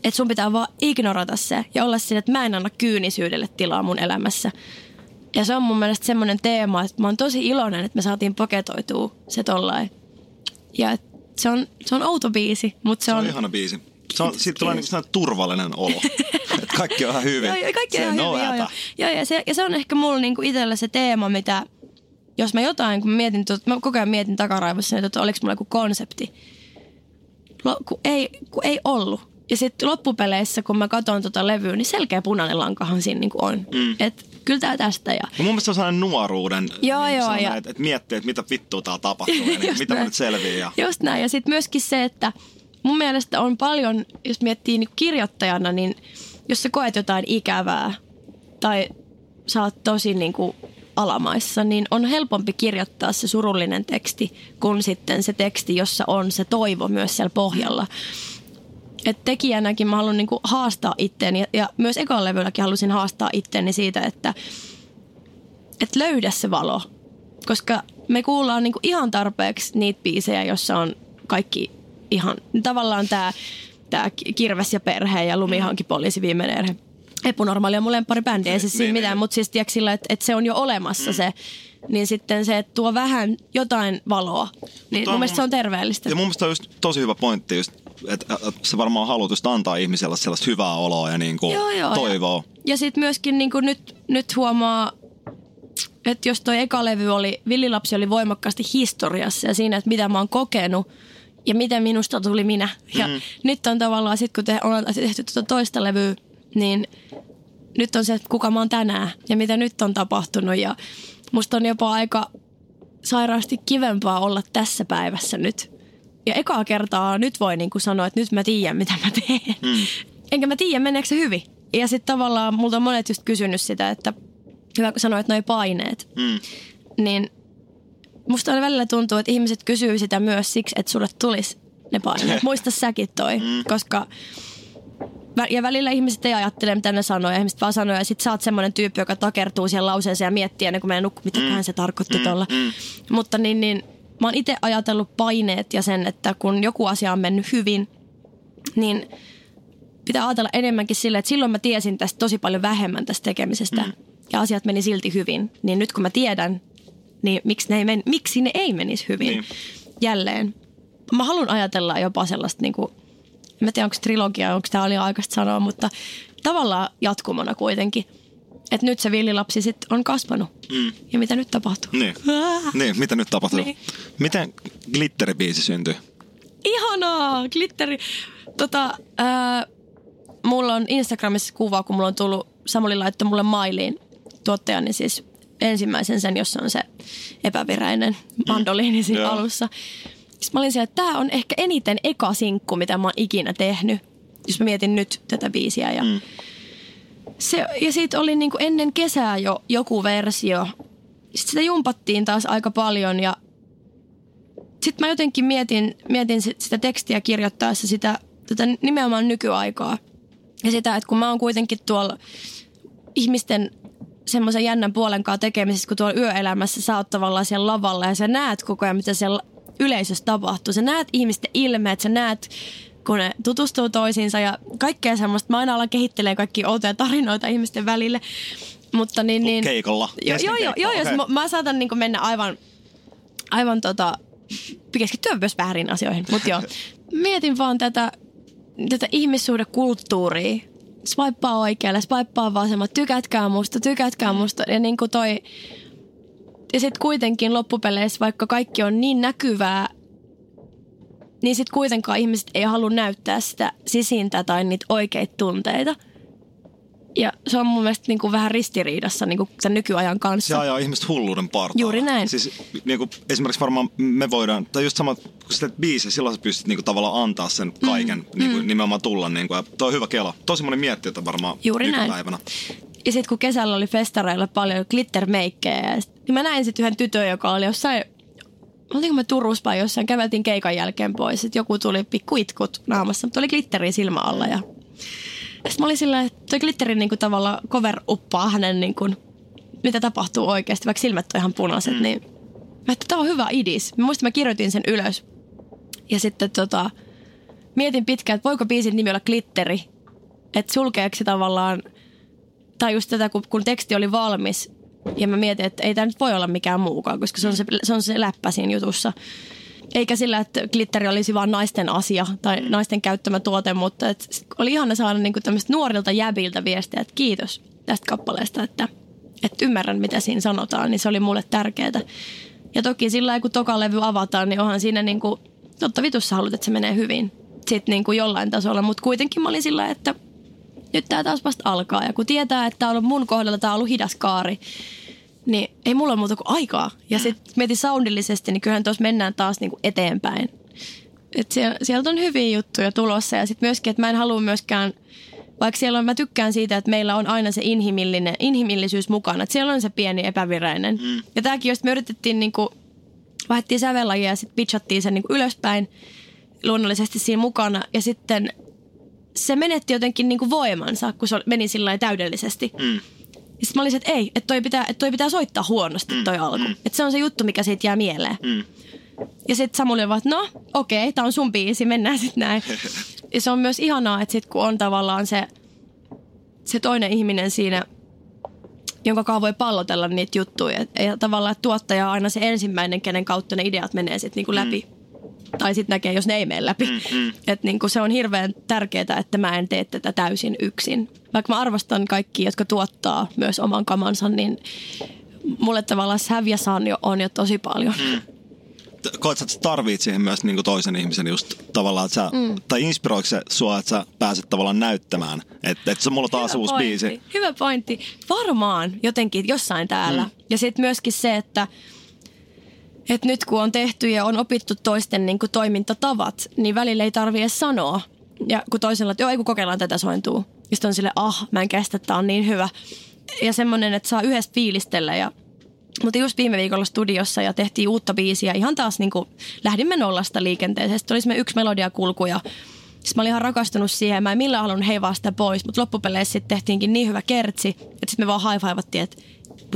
Että sun pitää vaan ignorata se ja olla siinä, että mä en anna kyynisyydelle tilaa mun elämässä. Ja se on mun mielestä semmoinen teema, että mä oon tosi iloinen, että me saatiin paketoitua se tollain. Ja se on, se on outo biisi, mutta se,
se
on...
on ihana biisi. Se on, siitä tulee niin turvallinen olo. <laughs> kaikki on ihan hyvin.
joo, joo, kaikki on ihan hyvin. Joo, joo. joo, ja, se, ja se on ehkä mulla niinku itsellä se teema, mitä jos mä jotain, kun mä mietin, tot, mä koko ajan mietin takaraivossa, että oliko mulla joku konsepti. Kun ei, kun ei ollut. Ja sitten loppupeleissä, kun mä katson tota levyä, niin selkeä punainen lankahan siinä niin on. Mm. Et kyllä tää tästä. Ja...
ja mun mielestä se on sellainen nuoruuden,
joo, niin joo,
ja... että et miettii, että mitä vittua täällä tapahtuu ja <laughs> niin, mitä mä nyt selviin. Ja...
Just näin. Ja sitten myöskin se, että mun mielestä on paljon, jos miettii niin kirjoittajana, niin jos sä koet jotain ikävää tai sä oot tosi niin kuin alamaissa, niin on helpompi kirjoittaa se surullinen teksti kuin sitten se teksti, jossa on se toivo myös siellä pohjalla. Et tekijänäkin mä haluan niinku haastaa itteeni ja, ja myös ekan levylläkin halusin haastaa itteeni siitä, että et löydä se valo. Koska me kuullaan niinku ihan tarpeeksi niitä biisejä, jossa on kaikki ihan tavallaan tämä tää kirves ja perhe ja lumihanki poliisi viimeinen erhe Epunormaali on mun bändi, ei siis niin, mitään, niin. mutta siis tiedätkö sillä, että, että se on jo olemassa mm. se, niin sitten se, että tuo vähän jotain valoa, niin mun mielestä se on terveellistä.
Ja mun mielestä on just tosi hyvä pointti just, että se varmaan haluat just antaa ihmiselle sellaista hyvää oloa ja niin kuin joo, joo, toivoa.
Ja, ja sitten myöskin niin kuin nyt, nyt huomaa, että jos toi eka levy oli, Villilapsi oli voimakkaasti historiassa ja siinä, että mitä mä oon kokenut ja miten minusta tuli minä. Ja mm. nyt on tavallaan sitten, kun te, on tehty tuota toista levyä, niin nyt on se, että kuka mä oon tänään ja mitä nyt on tapahtunut. Ja musta on jopa aika sairaasti kivempaa olla tässä päivässä nyt. Ja ekaa kertaa nyt voi niin kuin sanoa, että nyt mä tiedän, mitä mä teen. Mm. Enkä mä tiedä, meneekö se hyvin. Ja sitten tavallaan multa on monet just kysynyt sitä, että hyvä kun sanoit noi paineet. Mm. Niin musta on välillä tuntuu, että ihmiset kysyy sitä myös siksi, että sulle tulisi ne paineet. <laughs> Muista säkin toi, mm. koska ja välillä ihmiset ei ajattele, mitä ne sanoo, ja ihmiset vaan sanoo, ja sit sä oot semmoinen tyyppi, joka takertuu siihen lauseeseen ja miettii ennen kuin menee mitä mm. se tarkoitti mm. tuolla. Mm. Mutta niin, niin mä oon itse ajatellut paineet ja sen, että kun joku asia on mennyt hyvin, niin pitää ajatella enemmänkin sille, että silloin mä tiesin tästä tosi paljon vähemmän tästä tekemisestä, mm. ja asiat meni silti hyvin. Niin nyt kun mä tiedän, niin miksi ne ei, men, miksi ne ei menisi hyvin niin. jälleen. Mä haluan ajatella jopa sellaista niin kuin, Mä tiedän, onko trilogia, onko tämä oli aikaista sanoa, mutta tavallaan jatkumona kuitenkin. Että nyt se villilapsi sitten on kasvanut. Mm. Ja mitä nyt tapahtuu?
Niin, niin mitä nyt tapahtuu? Niin. Miten glitteribiisi syntyi?
Ihanaa! Glitteri. Tota, ää, mulla on Instagramissa kuva, kun mulla on tullut, Samuli laittoi mulle mailiin tuottajani siis ensimmäisen sen, jossa on se epäviräinen mandoliini siinä mm. alussa. Sitten mä olin siellä, että tämä on ehkä eniten eka sinkku, mitä mä oon ikinä tehnyt. Jos mä mietin nyt tätä biisiä. Ja, mm. se, ja siitä oli niin kuin ennen kesää jo joku versio. Sitten sitä jumpattiin taas aika paljon ja sitten mä jotenkin mietin, mietin sitä tekstiä kirjoittaessa sitä tätä nimenomaan nykyaikaa. Ja sitä, että kun mä oon kuitenkin tuolla ihmisten semmoisen jännän puolen kanssa tekemisessä, kun tuolla yöelämässä sä oot tavallaan siellä lavalla ja sä näet koko ajan, mitä siellä yleisössä tapahtuu. Sä näet ihmisten ilmeet, sä näet kun ne tutustuu toisiinsa ja kaikkea semmoista. Mä aina alan kehittelee kaikki outoja tarinoita ihmisten välille. Mutta niin, niin,
Keikolla.
Joo, joo, joo, joo okay. jos mä, mä saatan niin mennä aivan, aivan tota, keskittyä myös väärin asioihin. Mutta joo, <laughs> mietin vaan tätä, tätä ihmissuhdekulttuuria. Swipea oikealle, swipea vasemmalle, tykätkää musta, tykätkää musta. Ja niin kuin toi, ja sitten kuitenkin loppupeleissä, vaikka kaikki on niin näkyvää, niin sitten kuitenkaan ihmiset ei halua näyttää sitä sisintä tai niitä oikeita tunteita. Ja se on mun mielestä niin kuin vähän ristiriidassa niin kuin sen nykyajan kanssa.
Se ajaa ihmiset hulluuden partaan.
Juuri näin.
Siis niin kuin, esimerkiksi varmaan me voidaan, tai just sama, kun sä teet biisi, silloin sä pystyt niin kuin, tavallaan antaa sen kaiken, mm. niin kuin, mm. nimenomaan tulla. Niin kuin, ja toi on hyvä kela. Tosi moni miettii, että varmaan Juuri nykypäivänä. Näin.
Ja sitten kun kesällä oli festareilla paljon glittermeikkejä, niin mä näin sitten yhden tytön, joka oli jossain oltiinko me Turussa vai jossain, käveltiin keikan jälkeen pois. Sitten joku tuli pikku itkut naamassa, mutta oli glitteri silmä alla. Ja... Sitten mä olin sillä, että toi glitteri niin tavalla cover uppaa hänen, niin kuin, mitä tapahtuu oikeasti, vaikka silmät on ihan punaiset. Mm. Niin mä että tämä on hyvä idis. Mä muistan, mä kirjoitin sen ylös. Ja sitten tota, mietin pitkään, että voiko biisin nimi olla glitteri. Että sulkeeksi se tavallaan, tai just tätä, kun, kun teksti oli valmis, ja mä mietin, että ei tämä nyt voi olla mikään muukaan, koska se on se, se, on se läppä siinä jutussa. Eikä sillä, että glitteri olisi vain naisten asia tai mm. naisten käyttämä tuote, mutta et oli ihana saada niinku tämmöistä nuorilta jäbiltä viestiä, että kiitos tästä kappaleesta, että, että ymmärrän mitä siinä sanotaan, niin se oli mulle tärkeää. Ja toki sillä kun toka levy avataan, niin onhan siinä niinku, totta vitussa haluat, että se menee hyvin. Sitten niinku jollain tasolla, mutta kuitenkin mä olin sillä, että nyt tämä taas vasta alkaa. Ja kun tietää, että tämä on mun kohdalla, tämä on ollut hidas kaari, niin ei mulla ole muuta kuin aikaa. Ja sitten mietin soundillisesti, niin kyllähän tuossa mennään taas niinku eteenpäin. Et siellä, sieltä on hyviä juttuja tulossa ja sitten myöskin, että mä en halua myöskään, vaikka siellä on, mä tykkään siitä, että meillä on aina se inhimillinen, inhimillisyys mukana. Että siellä on se pieni epävireinen. Mm. Ja tämäkin, jos me yritettiin niinku, vaihdettiin sävellajia ja sitten pitchattiin sen niinku ylöspäin luonnollisesti siinä mukana. Ja sitten se menetti jotenkin niinku voimansa, kun se meni sillä täydellisesti. Mm. Ja sitten mä olisin, että ei, että toi pitää, että toi pitää soittaa huonosti mm, toi alku. Mm. Että se on se juttu, mikä siitä jää mieleen. Mm. Ja sitten Samuli on vaan, että no okei, okay, tää on sun biisi, mennään sitten näin. <laughs> ja se on myös ihanaa, että sit kun on tavallaan se, se toinen ihminen siinä, jonka kanssa voi pallotella niitä juttuja. Ja tavallaan, että tuottaja on aina se ensimmäinen, kenen kautta ne ideat menee sitten niinku läpi. Mm tai sitten näkee, jos ne ei mene läpi. Mm, mm. Et niin se on hirveän tärkeää, että mä en tee tätä täysin yksin. Vaikka mä arvostan kaikki, jotka tuottaa myös oman kamansa, niin mulle tavallaan säviä saan jo, on jo tosi paljon. Mm.
Koet että sä tarvit siihen myös niin toisen ihmisen just tavallaan, että sä, mm. tai inspiroiko se sua, että sä pääset tavallaan näyttämään, että, että se mulla taas Hyvä uusi pointti. biisi.
Hyvä pointti. Varmaan jotenkin jossain täällä. Mm. Ja sitten myöskin se, että et nyt kun on tehty ja on opittu toisten niin kuin toimintatavat, niin välillä ei tarvitse sanoa. Ja kun toisella, että joo, ei kun kokeillaan tätä sointuu. Sitten on sille, ah, mä en kestä, tämä on niin hyvä. Ja semmoinen, että saa yhdessä fiilistellä ja mutta just viime viikolla studiossa ja tehtiin uutta biisiä. Ihan taas niin kuin, lähdimme nollasta liikenteeseen. Sitten oli yksi melodiakulku ja sitten mä olin ihan rakastunut siihen. Mä en millään halunnut heivaa sitä pois, mutta loppupeleissä sitten tehtiinkin niin hyvä kertsi, että sitten me vaan haifaivattiin, että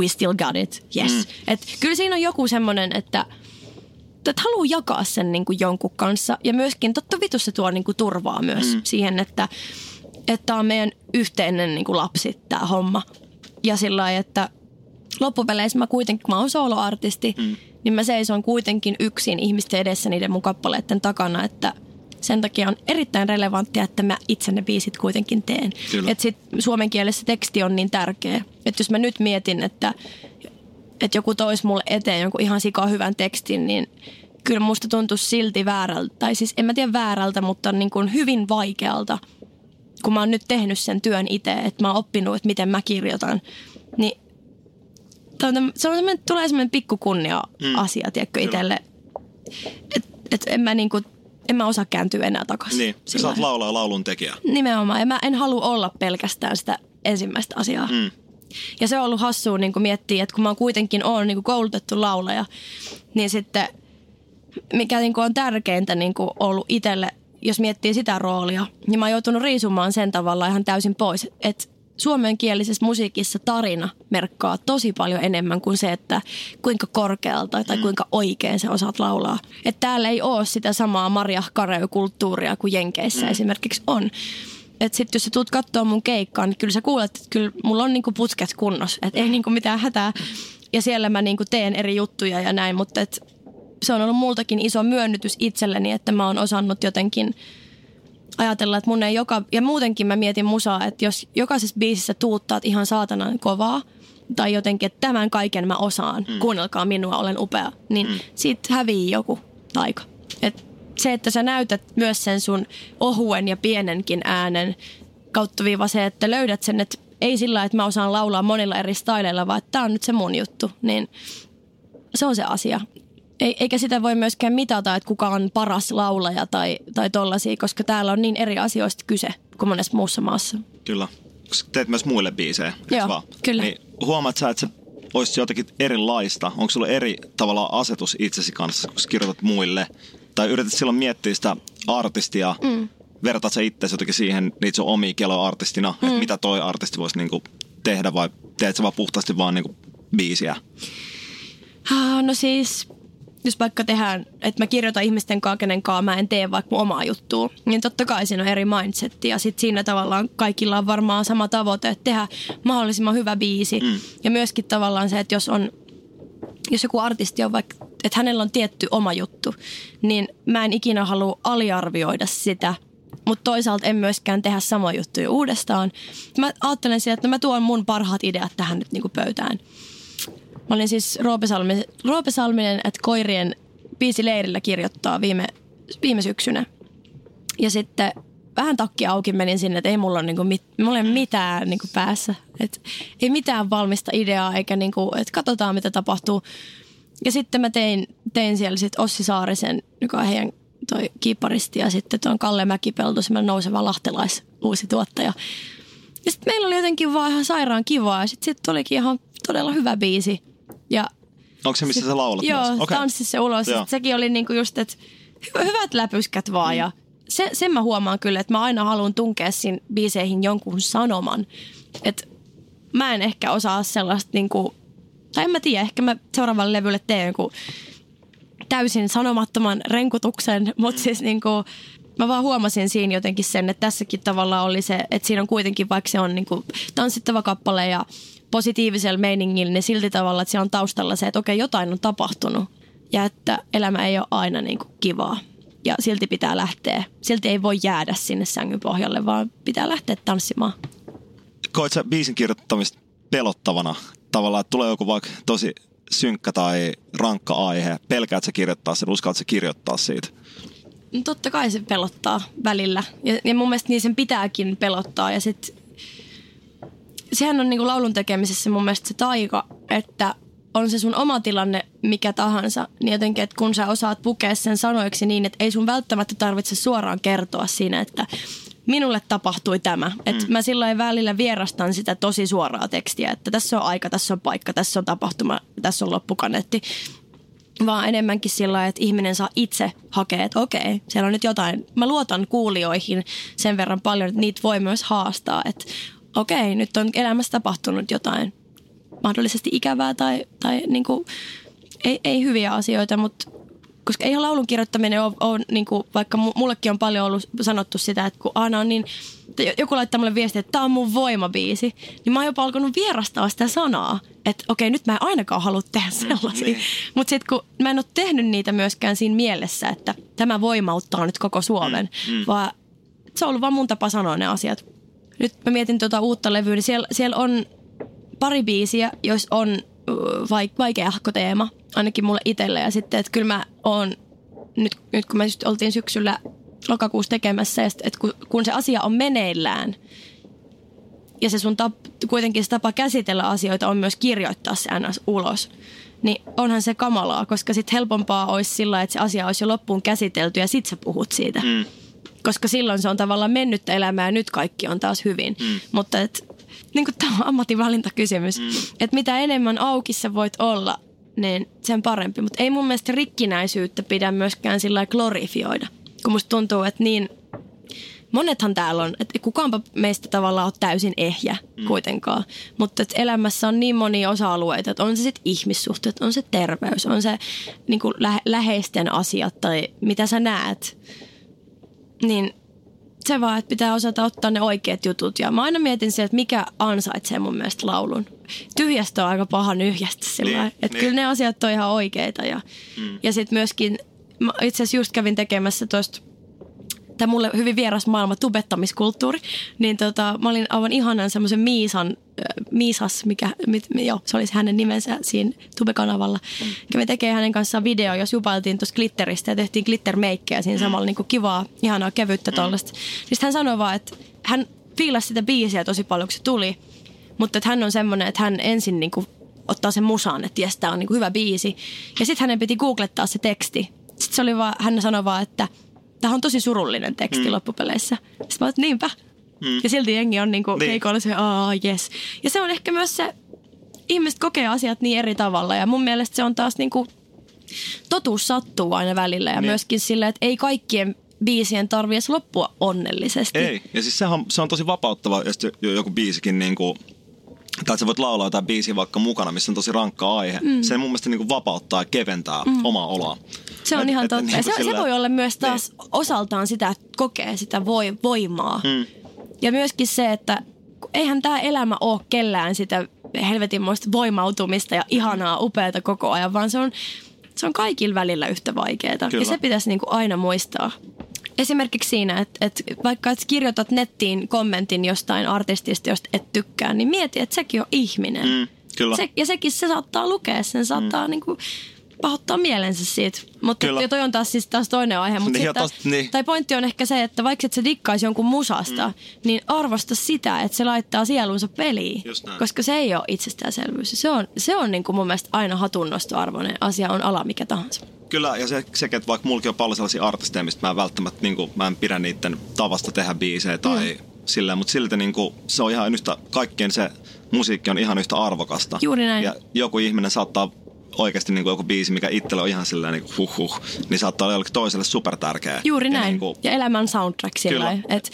we still got it, yes. Mm. Et kyllä siinä on joku semmoinen, että että haluaa jakaa sen niin kuin jonkun kanssa. Ja myöskin totta vitus se tuo niin kuin turvaa myös mm. siihen, että että on meidän yhteinen niin kuin lapsi tämä homma. Ja sillä lailla, että loppupeleissä mä kuitenkin, kun mä oon soloartisti, mm. niin mä seison kuitenkin yksin ihmisten edessä niiden mun kappaleiden takana, että – sen takia on erittäin relevanttia, että mä itse ne biisit kuitenkin teen. Että sit suomen kielessä teksti on niin tärkeä. Että jos mä nyt mietin, että, että joku toisi mulle eteen jonkun ihan sika hyvän tekstin, niin kyllä musta tuntuu silti väärältä. Tai siis en mä tiedä väärältä, mutta niin kuin hyvin vaikealta, kun mä oon nyt tehnyt sen työn itse, että mä oon oppinut, että miten mä kirjoitan. Niin se on semmoinen, tulee semmoinen pikkukunnia mm. asia, tiedätkö, itselle. Että et en mä niinku en mä osaa kääntyä enää takaisin.
Niin, sä oot laulaa laulun tekijä.
Nimenomaan, ja mä en halua olla pelkästään sitä ensimmäistä asiaa. Mm. Ja se on ollut hassua niin miettiä, että kun mä kuitenkin olen niin koulutettu laulaja, niin sitten mikä niin on tärkeintä niin ollut itselle, jos miettii sitä roolia, niin mä oon joutunut riisumaan sen tavalla ihan täysin pois. Että suomenkielisessä musiikissa tarina merkkaa tosi paljon enemmän kuin se, että kuinka korkealta tai mm. kuinka oikein sä osaat laulaa. Että täällä ei ole sitä samaa Maria Kareu-kulttuuria kuin Jenkeissä mm. esimerkiksi on. Että sitten jos sä tuut katsoa mun keikkaa, niin kyllä sä kuulet, että kyllä mulla on niinku putket kunnossa. Että ei niinku mitään hätää. Ja siellä mä niinku teen eri juttuja ja näin, mutta et se on ollut multakin iso myönnytys itselleni, että mä oon osannut jotenkin – ajatella, että mun ei joka, ja muutenkin mä mietin musaa, että jos jokaisessa biisissä tuuttaat ihan saatanan kovaa, tai jotenkin, että tämän kaiken mä osaan, mm. kuunnelkaa minua, olen upea, niin mm. siitä hävii joku taika. Et se, että sä näytät myös sen sun ohuen ja pienenkin äänen kautta viiva se, että löydät sen, että ei sillä, että mä osaan laulaa monilla eri styleilla, vaan että tää on nyt se mun juttu, niin se on se asia eikä sitä voi myöskään mitata, että kuka on paras laulaja tai, tai tollasia, koska täällä on niin eri asioista kyse kuin monessa muussa maassa.
Kyllä. Teet myös muille biisejä,
Joo, vaan? kyllä.
Niin huomaat sä, että se olisi jotakin erilaista? Onko sulla eri tavalla asetus itsesi kanssa, kun kirjoitat muille? Tai yrität silloin miettiä sitä artistia, mm. vertaat sä itse jotenkin siihen niitä sun omia keloja artistina, mm. että mitä toi artisti voisi niinku tehdä vai teet sä vaan puhtaasti vaan niinku biisiä?
No siis jos vaikka tehdään, että mä kirjoitan ihmisten kanssa, kenen kanssa mä en tee vaikka mun omaa juttua, niin totta kai siinä on eri mindsetti. Ja sitten siinä tavallaan kaikilla on varmaan sama tavoite, että tehdä mahdollisimman hyvä biisi. Mm. Ja myöskin tavallaan se, että jos on, jos joku artisti on vaikka, että hänellä on tietty oma juttu, niin mä en ikinä halua aliarvioida sitä – mutta toisaalta en myöskään tehdä samoja juttuja uudestaan. Mä ajattelen sieltä, että mä tuon mun parhaat ideat tähän nyt niinku pöytään. Mä olin siis Roope, Salmi, Roope Salminen, että koirien biisi leirillä kirjoittaa viime, viime syksynä. Ja sitten vähän takki auki menin sinne, että ei mulla ole, niinku mit, mulla ole mitään niinku päässä. Et ei mitään valmista ideaa, eikä niinku, että katsotaan mitä tapahtuu. Ja sitten mä tein, tein siellä sit Ossi Saarisen, joka on heidän toi kiipparisti, ja sitten tuon Kalle Mäkipelto, semmoinen nouseva lahtelais uusi tuottaja. Ja sitten meillä oli jotenkin vaan ihan sairaan kivaa, ja sitten sit tulikin ihan todella hyvä biisi. Ja
Onko se, missä sä laulat
Joo, myös? Okay. tanssissa ulos. Joo. Sekin oli niinku just, että hyvät läpyskät vaan mm. ja se, sen mä huomaan kyllä, että mä aina haluan tunkea siinä biiseihin jonkun sanoman. Että mä en ehkä osaa sellaista niinku, tai en mä tiedä, ehkä mä seuraavalle levylle teen jonkun täysin sanomattoman renkutuksen, <laughs> mutta siis niinku, mä vaan huomasin siinä jotenkin sen, että tässäkin tavalla oli se, että siinä on kuitenkin, vaikka se on niinku tanssittava kappale ja positiivisella meiningillä, niin silti tavalla, että siellä on taustalla se, että okei, jotain on tapahtunut ja että elämä ei ole aina niin kuin kivaa. Ja silti pitää lähteä. Silti ei voi jäädä sinne sängyn pohjalle, vaan pitää lähteä tanssimaan.
Koit sä biisin kirjoittamista pelottavana? Tavallaan, että tulee joku vaikka tosi synkkä tai rankka aihe. Pelkäät sä kirjoittaa sen, uskallat sä kirjoittaa siitä?
No totta kai se pelottaa välillä. Ja, ja mun mielestä niin sen pitääkin pelottaa. Ja sitten sehän on niin kuin laulun tekemisessä mun mielestä se taika, että on se sun oma tilanne mikä tahansa, niin jotenkin, että kun sä osaat pukea sen sanoiksi niin, että ei sun välttämättä tarvitse suoraan kertoa siinä, että minulle tapahtui tämä. Että mm. mä silloin välillä vierastan sitä tosi suoraa tekstiä, että tässä on aika, tässä on paikka, tässä on tapahtuma, tässä on loppukaneetti. Vaan enemmänkin sillä että ihminen saa itse hakea, että okei, siellä on nyt jotain. Mä luotan kuulijoihin sen verran paljon, että niitä voi myös haastaa. Että okei, nyt on elämässä tapahtunut jotain mahdollisesti ikävää tai, tai niin kuin, ei, ei hyviä asioita, mutta koska ei laulun kirjoittaminen ole, ole niin kuin, vaikka mullekin on paljon ollut sanottu sitä, että kun aina on niin, joku laittaa mulle viestiä, että tämä on mun voimabiisi, niin mä oon jopa alkanut vierastaa sitä sanaa, että okei, nyt mä en ainakaan halua tehdä mm, sellaisia. Niin. Mutta sitten kun mä en ole tehnyt niitä myöskään siinä mielessä, että tämä voimauttaa nyt koko Suomen, mm, mm. vaan se on ollut vaan mun tapa sanoa ne asiat nyt mä mietin tuota uutta levyä, niin siellä, siellä on pari biisiä, jos on vaikea teema, ainakin mulle itselle. Ja sitten, että kyllä mä oon, nyt, nyt kun me just oltiin syksyllä lokakuussa tekemässä, ja sit, että kun, kun se asia on meneillään, ja se sun tap, kuitenkin se tapa käsitellä asioita on myös kirjoittaa se ns. ulos, niin onhan se kamalaa, koska sitten helpompaa olisi sillä, että se asia olisi jo loppuun käsitelty ja sit sä puhut siitä. Mm koska silloin se on tavallaan mennyttä elämää ja nyt kaikki on taas hyvin. Mm. Mutta et, niin kuin tämä on ammatinvalintakysymys, mm. että mitä enemmän auki sä voit olla, niin sen parempi. Mutta ei mun mielestä rikkinäisyyttä pidä myöskään sillä glorifioida. Kun musta tuntuu, että niin monethan täällä on, että kukaanpa meistä tavallaan ole täysin ehjä mm. kuitenkaan. Mutta että elämässä on niin monia osa-alueita, että on se sitten ihmissuhteet, on se terveys, on se niin kuin lä- läheisten asiat tai mitä sä näet. Niin se vaan, että pitää osata ottaa ne oikeat jutut. Ja mä aina mietin se, että mikä ansaitsee mun mielestä laulun. Tyhjästä on aika paha nyhjästä sillä niin, Että niin. kyllä ne asiat on ihan oikeita. Ja, mm. ja sitten myöskin, itse asiassa just kävin tekemässä tuosta tämä mulle hyvin vieras maailma, tubettamiskulttuuri, niin tota, mä olin aivan ihanan semmoisen Miisan, äh, Miisas, mikä, mit, joo, se olisi hänen nimensä siinä tubekanavalla. Mm. Kävin tekemään hänen kanssaan video, jos jupailtiin tuossa glitteristä ja tehtiin glittermeikkejä siinä samalla niin kuin kivaa, ihanaa kevyttä tollasta. Mm. Niin hän sanoi vaan, että hän fiilasi sitä biisiä tosi paljon, kun se tuli, mutta että hän on semmoinen, että hän ensin niin kuin ottaa sen musaan, että jes, tämä on niin kuin hyvä biisi. Ja sitten hänen piti googlettaa se teksti. Sitten se oli vaan, hän sanoi vaan, että – tämä on tosi surullinen teksti mm. loppupeleissä. Sitten mä oon, niinpä. Mm. Ja silti jengi on niinku niin. keikoilla se, aa yes. Ja se on ehkä myös se, ihmiset kokee asiat niin eri tavalla ja mun mielestä se on taas niinku, totuus sattuu aina välillä ja niin. myöskin sillä, että ei kaikkien biisien tarvitse loppua onnellisesti.
Ei, ja siis sehän, se on tosi vapauttava, jos joku biisikin niinku, tai että sä voit laulaa jotain biisiä vaikka mukana, missä on tosi rankka aihe. Mm. Se mun mielestä niinku vapauttaa ja keventää mm. omaa oloa.
Se on ihan totta. Niin se, sillä... se voi olla myös niin. taas niin. osaltaan sitä, että kokee sitä voi, voimaa. Hmm. Ja myöskin se, että eihän tämä elämä ole kellään sitä helvetinmoista voimautumista ja ihanaa, upeata koko ajan, vaan se on, se on kaikilla välillä yhtä vaikeaa. Ja se pitäisi niinku aina muistaa. Esimerkiksi siinä, että, että vaikka et kirjoitat nettiin kommentin jostain artistista, josta et tykkää, niin mieti, että sekin on ihminen. Mm,
kyllä.
Se, ja sekin se saattaa lukea, sen saattaa mm. niinku pahoittaa mielensä siitä. Mutta Kyllä. toi on taas siis taas toinen aihe. Mut niin, taas, niin. Tai pointti on ehkä se, että vaikka et sä dikkaisi jonkun musasta, mm. niin arvosta sitä, että se laittaa sielunsa peliin. Koska se ei ole itsestäänselvyys. Se on, se on niin kuin mun mielestä aina hatunnostoarvoinen asia, on ala mikä tahansa.
Kyllä, ja se, se että vaikka mullakin on paljon sellaisia artisteja, mistä mä en välttämättä, niin kuin, mä en pidä niiden tavasta tehdä biisejä tai mm. sillä, mutta silti niin kuin, se on ihan yhtä, kaikkien se musiikki on ihan yhtä arvokasta.
Juuri näin.
Ja joku ihminen saattaa oikeasti niin kuin joku biisi, mikä itsellä on ihan sillä niin huh huh, niin saattaa olla jollekin toiselle super tärkeä.
Juuri näin. Ja, niin kuin, ja elämän soundtrack sillä että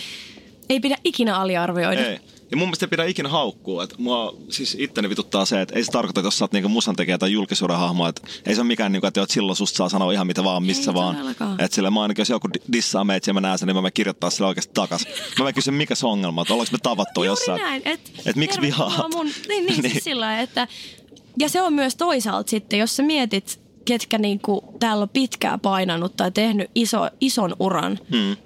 ei pidä ikinä aliarvioida.
Ei. Ja mun mielestä ei pidä ikinä haukkua. Että mua siis itteni vituttaa se, että ei se tarkoita, että jos sä oot niinku musantekijä tai julkisuuden hahmo, että ei se ole mikään, niinku, että silloin susta saa sanoa ihan mitä vaan, missä ei vaan. Että sillä mä ainakin, jos joku dissaa meitä ja mä näen sen, niin mä kirjoittaa sille oikeasti takas. Mä kysyn, mikä se ongelma, että ollaanko me tavattu jossain.
Näin,
että et miksi vihaa?
Mun, niin, niin, <laughs> niin. Siis sillä että ja se on myös toisaalta sitten, jos sä mietit, ketkä niinku täällä on pitkään painanut tai tehnyt iso, ison uran, hmm.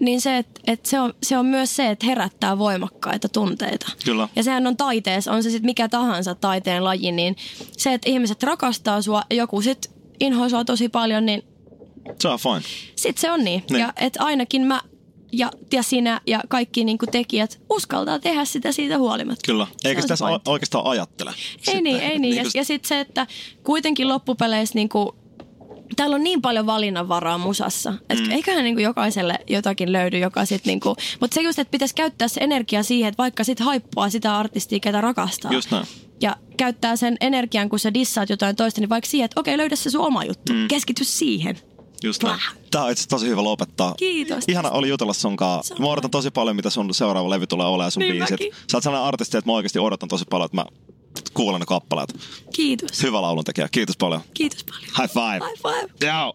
niin se, et, et se, on, se on myös se, että herättää voimakkaita tunteita.
Kyllä.
Ja sehän on taiteessa, on se sitten mikä tahansa taiteen laji, niin se, että ihmiset rakastaa sua, joku sitten inhoa sua tosi paljon, niin
se on fine.
Sitten se on niin. niin. Ja et ainakin mä ja, ja sinä ja kaikki niin kuin tekijät uskaltaa tehdä sitä siitä huolimatta.
Kyllä, eikä sitä oikeastaan ajattele. Ei
sitten, niin, ei niin. niin ja, ja sitten se, että kuitenkin loppupeleissä niin kuin, täällä on niin paljon valinnanvaraa musassa. Että mm. eiköhän niin kuin jokaiselle jotakin löydy, joka sitten niin kuin, mutta se just, että pitäisi käyttää se energia siihen, että vaikka sitten haippua sitä artistia, ketä rakastaa.
Just näin.
Ja käyttää sen energian, kun sä dissaat jotain toista, niin vaikka siihen, että okei, löydä se sun oma juttu. Mm. Keskity siihen.
Just näin. Tämä on itse tosi hyvä lopettaa.
Kiitos.
Ihana oli jutella sunkaan. Mä odotan tosi paljon, mitä sun seuraava levy tulee olemaan sun niin biisit. Mäkin. Sä oot sellainen artisti, että mä oikeasti odotan tosi paljon, että mä kuulen ne kappaleet.
Kiitos.
Hyvä lauluntekijä. Kiitos paljon.
Kiitos paljon.
High five.
High five.
Joo.